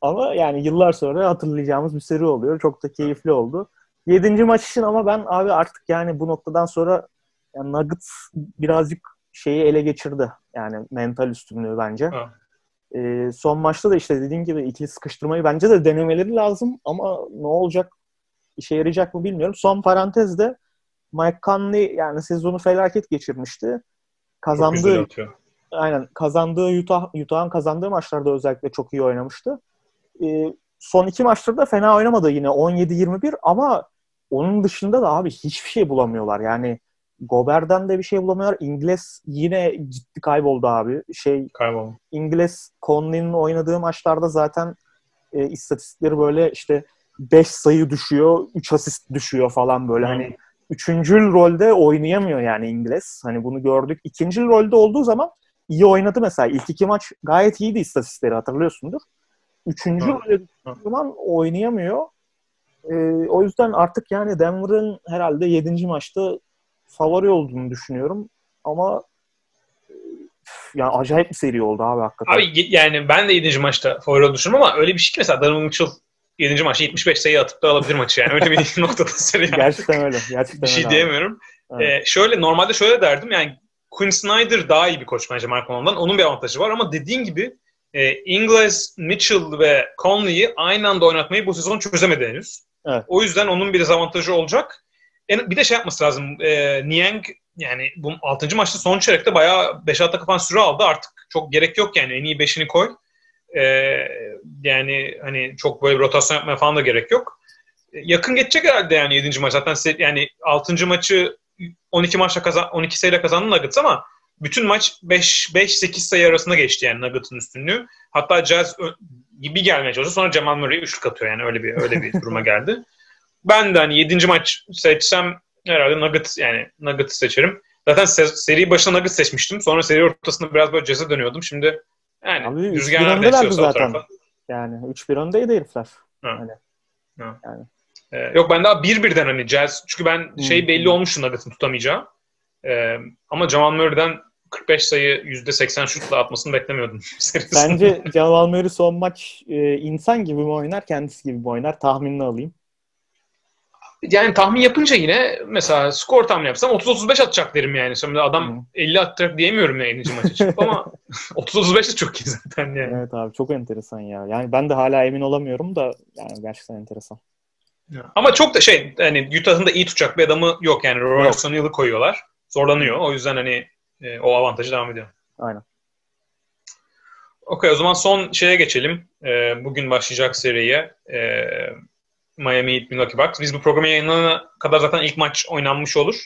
Ama yani yıllar sonra hatırlayacağımız bir seri oluyor. Çok da keyifli oldu. Yedinci maç için ama ben abi artık yani bu noktadan sonra yani Nuggets birazcık şeyi ele geçirdi. Yani mental üstünlüğü bence. Ha. E, son maçta da işte dediğim gibi ikili sıkıştırmayı bence de denemeleri lazım ama ne olacak işe yarayacak mı bilmiyorum. Son parantezde Mike Conley yani sezonu felaket geçirmişti. Kazandığı aynen kazandığı Utah Utah'ın kazandığı maçlarda özellikle çok iyi oynamıştı. Ee, son iki maçta da fena oynamadı yine 17-21 ama onun dışında da abi hiçbir şey bulamıyorlar. Yani Gober'den de bir şey bulamıyorlar. İngiliz yine gitti kayboldu abi. Şey Kaybolma. İngiliz Conley'nin oynadığı maçlarda zaten e, istatistikleri böyle işte 5 sayı düşüyor, 3 asist düşüyor falan böyle. Hı. Hani üçüncül rolde oynayamıyor yani İngiliz. Hani bunu gördük. İkincil rolde olduğu zaman iyi oynadı mesela. İlk iki maç gayet iyiydi istatistikleri hatırlıyorsundur. Üçüncü Hı. rolde zaman oynayamıyor. E, o yüzden artık yani Denver'ın herhalde 7. maçta favori olduğunu düşünüyorum. Ama e, ya acayip bir seri oldu abi hakikaten. Abi yani ben de 7. maçta favori olduğunu düşünüyorum ama öyle bir şey ki mesela Donovan Mitchell 7. maçta 75 sayı atıp da alabilir maçı yani. Öyle bir [LAUGHS] noktada seri yani. Gerçekten öyle. Gerçekten bir şey öyle diyemiyorum. Evet. Ee, şöyle normalde şöyle derdim yani Quinn Snyder daha iyi bir koç bence Mark Malone'dan. Onun bir avantajı var ama dediğin gibi e, Ingles, Mitchell ve Conley'i aynı anda oynatmayı bu sezon çözemedi henüz. Evet. O yüzden onun bir dezavantajı olacak. En, bir de şey yapması lazım. E, Niang yani bu 6. maçta son çeyrekte bayağı 5-6 dakika falan süre aldı. Artık çok gerek yok yani. En iyi 5'ini koy. E, yani hani çok böyle rotasyon yapmaya falan da gerek yok. E, yakın geçecek herhalde yani 7. maç. Zaten se- yani 6. maçı 12 maçla kazan 12 sayıyla kazandı Nuggets ama bütün maç 5 5 8 sayı arasında geçti yani Nuggets'ın üstünlüğü. Hatta Jazz gibi gelmeye çalışıyor. Sonra Jamal Murray üçlük atıyor yani öyle bir öyle bir [LAUGHS] duruma geldi. Ben de hani 7. maç seçsem herhalde Nuggets yani Nuggets seçerim. Zaten se- seri başına Nuggets seçmiştim. Sonra seri ortasında biraz böyle Jazz'e dönüyordum. Şimdi yani Abi, rüzgar nerede o zaten. tarafa. Yani 3-1 öndeydi herifler. Ee, yok ben daha 1-1'den hani Jazz çünkü ben şey Hmm. belli olmuştu Nuggets'ın tutamayacağı. Ee, ama Jamal Murray'den 45 sayı %80 şutla atmasını beklemiyordum. [LAUGHS] Bence Jamal Murray son maç e, insan gibi mi oynar, kendisi gibi mi oynar? Tahminini alayım. Yani tahmin yapınca yine mesela skor tahmin yapsam 30-35 atacak derim yani. Şimdi adam Hı. 50 atacak diyemiyorum ya 50. maça çıkıp ama [LAUGHS] 30-35 de çok iyi zaten yani. Evet abi çok enteresan ya. Yani ben de hala emin olamıyorum da yani gerçekten enteresan. Ama çok da şey hani Utah'ın da iyi tutacak bir adamı yok yani. Robertson yılı koyuyorlar. Zorlanıyor. O yüzden hani e, o avantajı devam ediyor. Aynen. Okey o zaman son şeye geçelim. E, bugün başlayacak seriye. E, Miami Heat Milwaukee Bucks. Biz bu programı yayınlanana kadar zaten ilk maç oynanmış olur.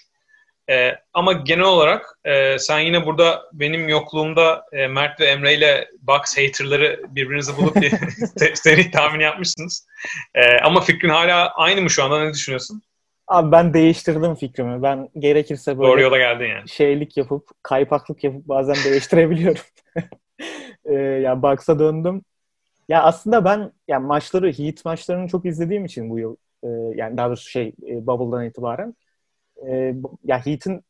E, ama genel olarak e, sen yine burada benim yokluğumda e, Mert ve Emre ile Bucks haterları birbirinizi bulup [LAUGHS] [LAUGHS] seri tahmin yapmışsınız. E, ama fikrin hala aynı mı şu anda? Ne düşünüyorsun? Abi ben değiştirdim fikrimi. Ben gerekirse böyle Doğru yola geldin yani. şeylik yapıp, kaypaklık yapıp bazen değiştirebiliyorum. [LAUGHS] e, yani Bucks'a döndüm. Ya aslında ben yani maçları, Heat maçlarını çok izlediğim için bu yıl e, yani daha doğrusu şey e, Bubble'dan itibaren e, ya Heat'in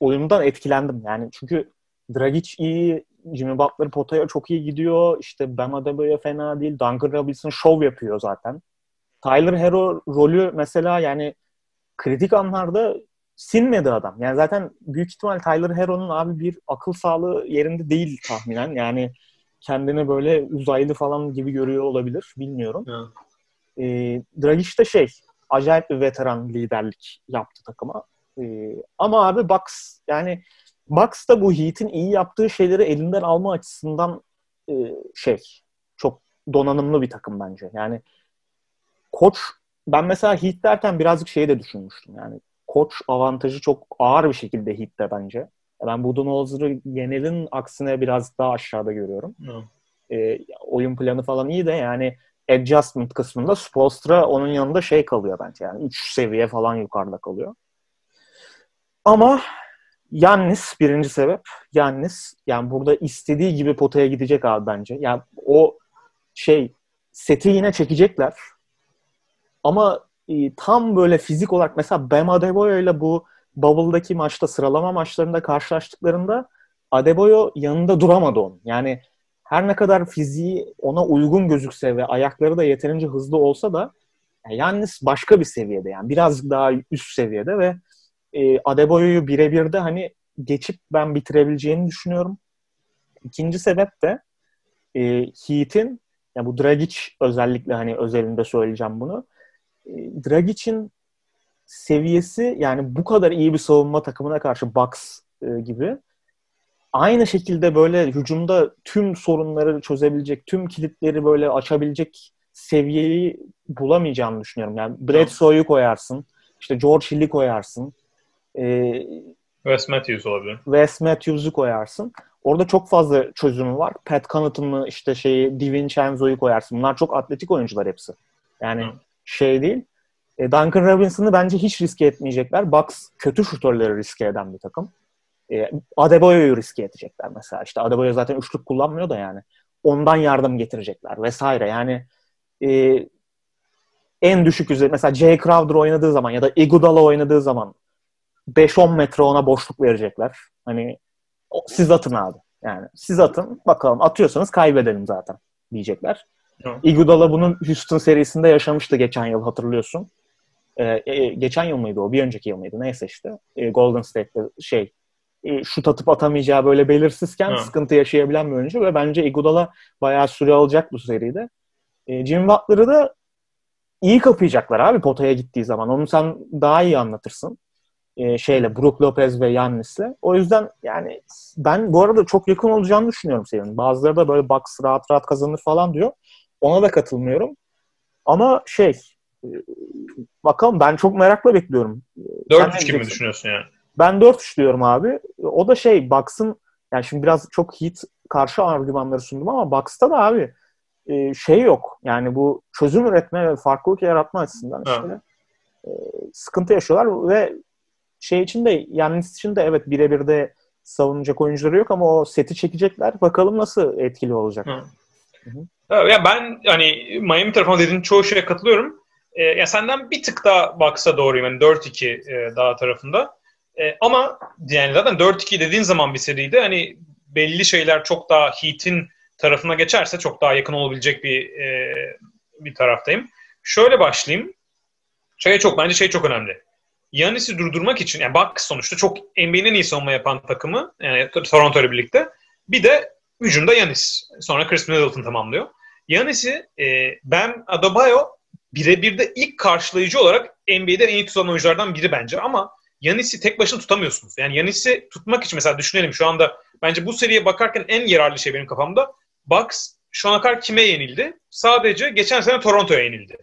oyunundan etkilendim. Yani çünkü Dragic iyi, Jimmy Butler potaya çok iyi gidiyor. İşte Bam Adebayo fena değil. Duncan Robinson şov yapıyor zaten. Tyler Hero rolü mesela yani kritik anlarda sinmedi adam. Yani zaten büyük ihtimal Tyler Hero'nun abi bir akıl sağlığı yerinde değil tahminen. Yani kendini böyle uzaylı falan gibi görüyor olabilir. Bilmiyorum. Evet. E, Dragic de şey acayip bir veteran liderlik yaptı takıma. E, ama abi Bucks yani Bucks da bu Heat'in iyi yaptığı şeyleri elinden alma açısından e, şey çok donanımlı bir takım bence. Yani koç ben mesela Heat derken birazcık şeyi de düşünmüştüm. Yani koç avantajı çok ağır bir şekilde Heat'te bence. Ben Budenholzer'ı genelin aksine biraz daha aşağıda görüyorum. E, oyun planı falan iyi de yani adjustment kısmında Spolstra onun yanında şey kalıyor bence. Yani 3 seviye falan yukarıda kalıyor. Ama Yannis birinci sebep. Yannis yani burada istediği gibi potaya gidecek abi bence. Yani o şey seti yine çekecekler. Ama e, tam böyle fizik olarak mesela Bam Adebayo ile bu Bubble'daki maçta sıralama maçlarında karşılaştıklarında Adebayo yanında duramadı onun. Yani her ne kadar fiziği ona uygun gözükse ve ayakları da yeterince hızlı olsa da Yannis başka bir seviyede yani birazcık daha üst seviyede ve e, Adebayo'yu birebir de hani geçip ben bitirebileceğini düşünüyorum. İkinci sebep de e, Heat'in yani bu Dragic özellikle hani özelinde söyleyeceğim bunu. E, Dragic'in seviyesi yani bu kadar iyi bir savunma takımına karşı Bucks e, gibi aynı şekilde böyle hücumda tüm sorunları çözebilecek, tüm kilitleri böyle açabilecek seviyeyi bulamayacağını düşünüyorum. Yani Bledsoe'yu koyarsın, işte George Hill'i koyarsın, e, Wes Matthews olabilir. Wes Matthews'u koyarsın. Orada çok fazla çözümü var. Pat Connaughton'ı işte şeyi DiVincenzo'yu koyarsın. Bunlar çok atletik oyuncular hepsi. Yani Hı. şey değil. E, Duncan Robinson'ı bence hiç riske etmeyecekler. Bucks kötü şutörleri riske eden bir takım. E, Adebayo'yu riske edecekler mesela. İşte Adebayo zaten üçlük kullanmıyor da yani. Ondan yardım getirecekler vesaire. Yani e, en düşük üzeri mesela Jay Crowder oynadığı zaman ya da Iguodala oynadığı zaman 5-10 metre ona boşluk verecekler. Hani siz atın abi. Yani siz atın bakalım atıyorsanız kaybedelim zaten diyecekler. Hı. Iguodala bunun Houston serisinde yaşamıştı geçen yıl hatırlıyorsun. Ee, e, geçen yıl mıydı o? Bir önceki yıl mıydı? Neyse işte. Ee, Golden State'te şey e, şut atıp atamayacağı böyle belirsizken Hı. sıkıntı yaşayabilen bir oyuncu ve bence Iguodala bayağı süre alacak bu seride. E, Jim Butler'ı da iyi kapayacaklar abi potaya gittiği zaman. Onu sen daha iyi anlatırsın. E, şeyle Brook Lopez ve Yannis'le. O yüzden yani ben bu arada çok yakın olacağını düşünüyorum serinin. Bazıları da böyle Bucks rahat rahat kazanır falan diyor. Ona da katılmıyorum. Ama şey e, bakalım ben çok merakla bekliyorum. Sen ne 4-3 gibi mi düşünüyorsun yani? Ben 4-3 diyorum abi. O da şey Bucks'ın yani şimdi biraz çok Heat karşı argümanları sundum ama Bucks'ta da abi e, şey yok. Yani bu çözüm üretme ve farklılık yaratma açısından işte e, sıkıntı yaşıyorlar ve şey için de Yannis için de evet birebir de savunacak oyuncuları yok ama o seti çekecekler. Bakalım nasıl etkili olacak. Hı. Evet, Ya ben hani Miami tarafına dediğin çoğu şeye katılıyorum. Ee, ya senden bir tık daha Bucks'a doğruyum. Yani 4-2 e, daha tarafında. E, ama yani zaten 4-2 dediğin zaman bir seride hani belli şeyler çok daha Heat'in tarafına geçerse çok daha yakın olabilecek bir e, bir taraftayım. Şöyle başlayayım. Şey çok bence şey çok önemli. Yanis'i durdurmak için yani Bucks sonuçta çok NBA'nin en iyi savunma yapan takımı yani Toronto ile birlikte. Bir de hücumda Yanis. Sonra Chris Middleton tamamlıyor. Yanis'i e, ben Adebayo birebir de ilk karşılayıcı olarak NBA'de en iyi tutan oyunculardan biri bence ama Yanis'i tek başına tutamıyorsunuz. Yani Yanis'i tutmak için mesela düşünelim şu anda bence bu seriye bakarken en yararlı şey benim kafamda Bucks şu ana kadar kime yenildi? Sadece geçen sene Toronto'ya yenildi.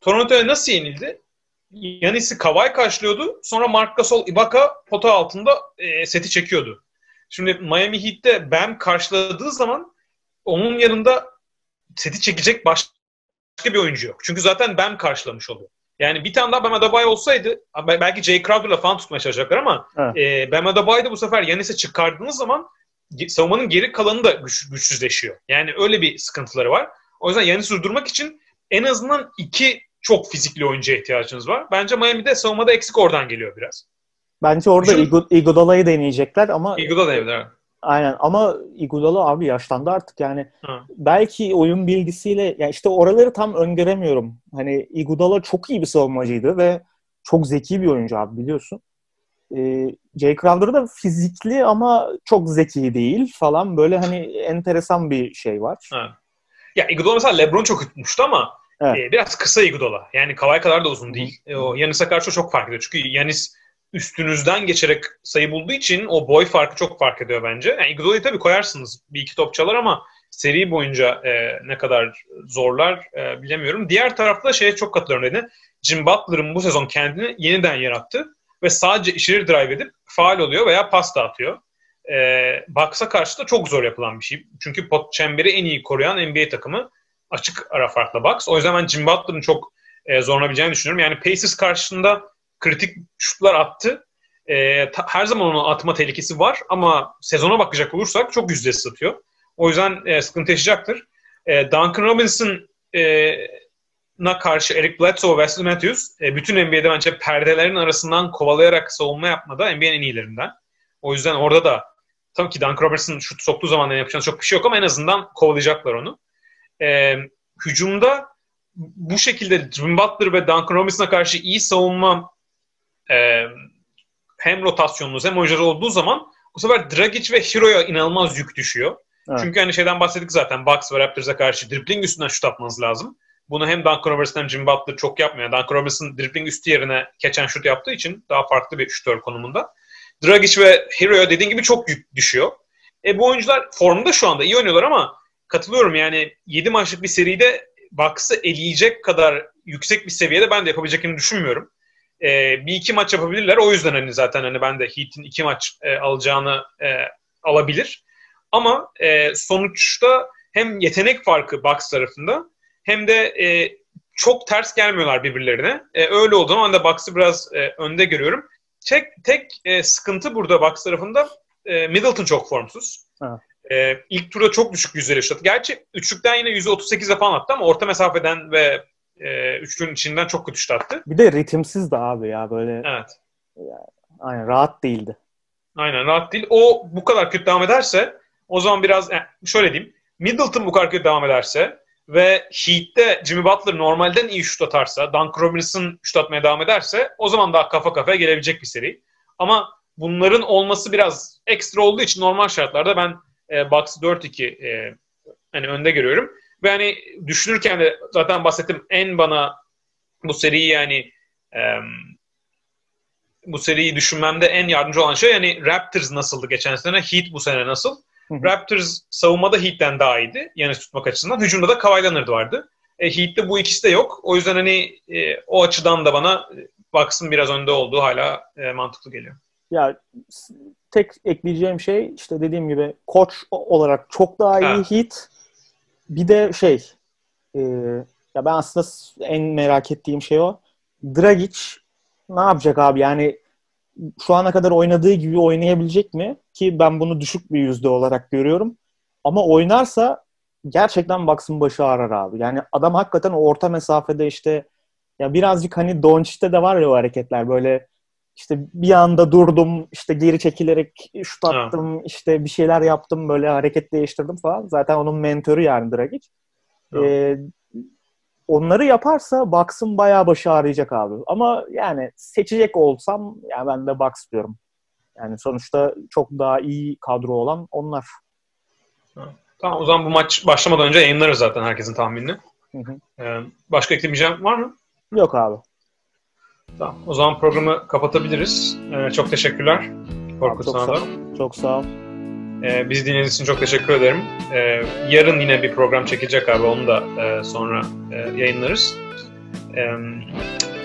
Toronto'ya nasıl yenildi? Yanis'i Kawhi karşılıyordu. Sonra Mark Gasol, Ibaka pota altında e, seti çekiyordu. Şimdi Miami Heat'te Bam karşıladığı zaman onun yanında seti çekecek başka bir oyuncu yok. Çünkü zaten Bam karşılamış oluyor. Yani bir tane daha Bam Adebayo olsaydı belki Jay Crowder'la falan tutmaya çalışacaklar ama evet. e, Bam Adebayo'yu bu sefer Yanis'e çıkardığınız zaman savunmanın geri kalanı da güç, güçsüzleşiyor. Yani öyle bir sıkıntıları var. O yüzden Yanis'i durdurmak için en azından iki çok fizikli oyuncuya ihtiyacınız var. Bence Miami'de savunmada eksik oradan geliyor biraz. Bence orada Şu... Iguodala'yı deneyecekler ama Iguodala deneyecekler. Aynen ama Iguodala abi yaşlandı artık yani. Hı. Belki oyun bilgisiyle yani işte oraları tam öngöremiyorum. Hani Iguodala çok iyi bir savunmacıydı ve çok zeki bir oyuncu abi biliyorsun. Ee, Jay Crowder da fizikli ama çok zeki değil falan. Böyle hani enteresan bir şey var. Ha. Ya Iguodala mesela LeBron çok tutmuştu ama evet. e, biraz kısa Iguodala. Yani Kawhi kadar da uzun değil. E, o Yanis'e karşı çok fark ediyor. Çünkü Yanis üstünüzden geçerek sayı bulduğu için o boy farkı çok fark ediyor bence. Yani Iguodala'yı tabii koyarsınız bir iki top çalar ama seri boyunca e, ne kadar zorlar e, bilemiyorum. Diğer tarafta şeye çok katılıyorum dedi. Jim Butler'ın bu sezon kendini yeniden yarattı ve sadece içeri drive edip faal oluyor veya pas dağıtıyor. E, Bucks'a karşı da çok zor yapılan bir şey. Çünkü pot çemberi en iyi koruyan NBA takımı açık ara farklı Bucks. O yüzden ben Jim Butler'ın çok e, zorlanabileceğini düşünüyorum. Yani Pacers karşısında kritik şutlar attı. E, ta, her zaman onun atma tehlikesi var ama sezona bakacak olursak çok yüzdesi atıyor. O yüzden e, sıkıntı yaşayacaktır. E, Duncan Robinson e, karşı Eric Bledsoe ve Wesley Matthews e, bütün NBA'de bence perdelerin arasından kovalayarak savunma yapmada NBA'nin en iyilerinden. O yüzden orada da tabii ki Duncan Robinson şut soktuğu zaman yapacağınız çok bir şey yok ama en azından kovalayacaklar onu. E, hücumda bu şekilde Jim Butler ve Duncan Robinson'a karşı iyi savunma e, hem rotasyonunuz hem oyuncular olduğu zaman bu sefer Dragic ve Hero'ya inanılmaz yük düşüyor. Evet. Çünkü hani şeyden bahsettik zaten Bucks ve Raptors'a karşı dribbling üstünden şut atmanız lazım. Bunu hem Duncan Robinson hem Jim Butler çok yapmıyor. Duncan Robinson dribbling üstü yerine keçen şut yaptığı için daha farklı bir şutör konumunda. Dragic ve Hero'ya dediğin gibi çok yük düşüyor. E bu oyuncular formda şu anda iyi oynuyorlar ama katılıyorum yani 7 maçlık bir seride Bucks'ı eleyecek kadar yüksek bir seviyede ben de yapabileceklerini düşünmüyorum e, bir iki maç yapabilirler. O yüzden hani zaten hani ben de Heat'in iki maç e, alacağını e, alabilir. Ama e, sonuçta hem yetenek farkı Bucks tarafında hem de e, çok ters gelmiyorlar birbirlerine. E, öyle olduğu zaman da Bucks'ı biraz e, önde görüyorum. Tek tek e, sıkıntı burada Bucks tarafında e, Middleton çok formsuz. Ha. E, ilk turda çok düşük yüzdeli şut. Gerçi üçlükten yine %38'e falan attı ama orta mesafeden ve e, üçlünün içinden çok kötü şut attı. Bir de ritimsiz de abi ya böyle. Evet. Yani, aynen rahat değildi. Aynen rahat değil. O bu kadar kötü devam ederse o zaman biraz yani şöyle diyeyim. Middleton bu kadar kötü devam ederse ve Heat'te Jimmy Butler normalden iyi şut atarsa, Duncan Robinson şut atmaya devam ederse o zaman daha kafa kafaya gelebilecek bir seri. Ama bunların olması biraz ekstra olduğu için normal şartlarda ben e, Bucks'ı 4-2 e, hani önde görüyorum. Ve hani düşünürken de zaten bahsettim en bana bu seriyi yani e, bu seriyi düşünmemde en yardımcı olan şey yani Raptors nasıldı geçen sene, Heat bu sene nasıl? Hı-hı. Raptors savunmada Heat'ten daha iyiydi. Yani tutmak açısından. Hücumda da Kawhi Leonard vardı. E, Heat'te bu ikisi de yok. O yüzden hani e, o açıdan da bana Bucks'ın biraz önde olduğu hala e, mantıklı geliyor. Ya tek ekleyeceğim şey işte dediğim gibi koç olarak çok daha iyi ha. Heat bir de şey e, ya ben aslında en merak ettiğim şey o. Dragic ne yapacak abi? Yani şu ana kadar oynadığı gibi oynayabilecek mi? Ki ben bunu düşük bir yüzde olarak görüyorum. Ama oynarsa gerçekten baksın başı ağrar abi. Yani adam hakikaten orta mesafede işte ya birazcık hani Doncic'te de var ya o hareketler böyle işte bir anda durdum işte geri çekilerek şut attım ha. işte bir şeyler yaptım böyle hareket değiştirdim falan. Zaten onun mentörü yani Dragic. Ee, onları yaparsa Bucks'ın bayağı başı ağrıyacak abi. Ama yani seçecek olsam yani ben de Bucks diyorum. Yani sonuçta çok daha iyi kadro olan onlar. Tamam o zaman bu maç başlamadan önce yayınlarız zaten herkesin tahminini. Hı hı. Ee, başka eklemeyeceğim var mı? Yok abi. Tamam. O zaman programı kapatabiliriz. Ee, çok teşekkürler. Korkut çok sana sağ, da. Çok sağ ol. Ee, bizi dinlediğiniz için çok teşekkür ederim. Ee, yarın yine bir program çekecek abi. Onu da e, sonra e, yayınlarız. Ee,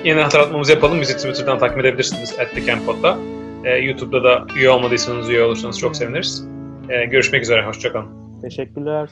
yine hatırlatmamızı yapalım. Bizi Twitter'dan takip edebilirsiniz. @thecamppod'da. Ee, YouTube'da da üye olmadıysanız üye olursanız çok seviniriz. Ee, görüşmek üzere. Hoşçakalın. Teşekkürler.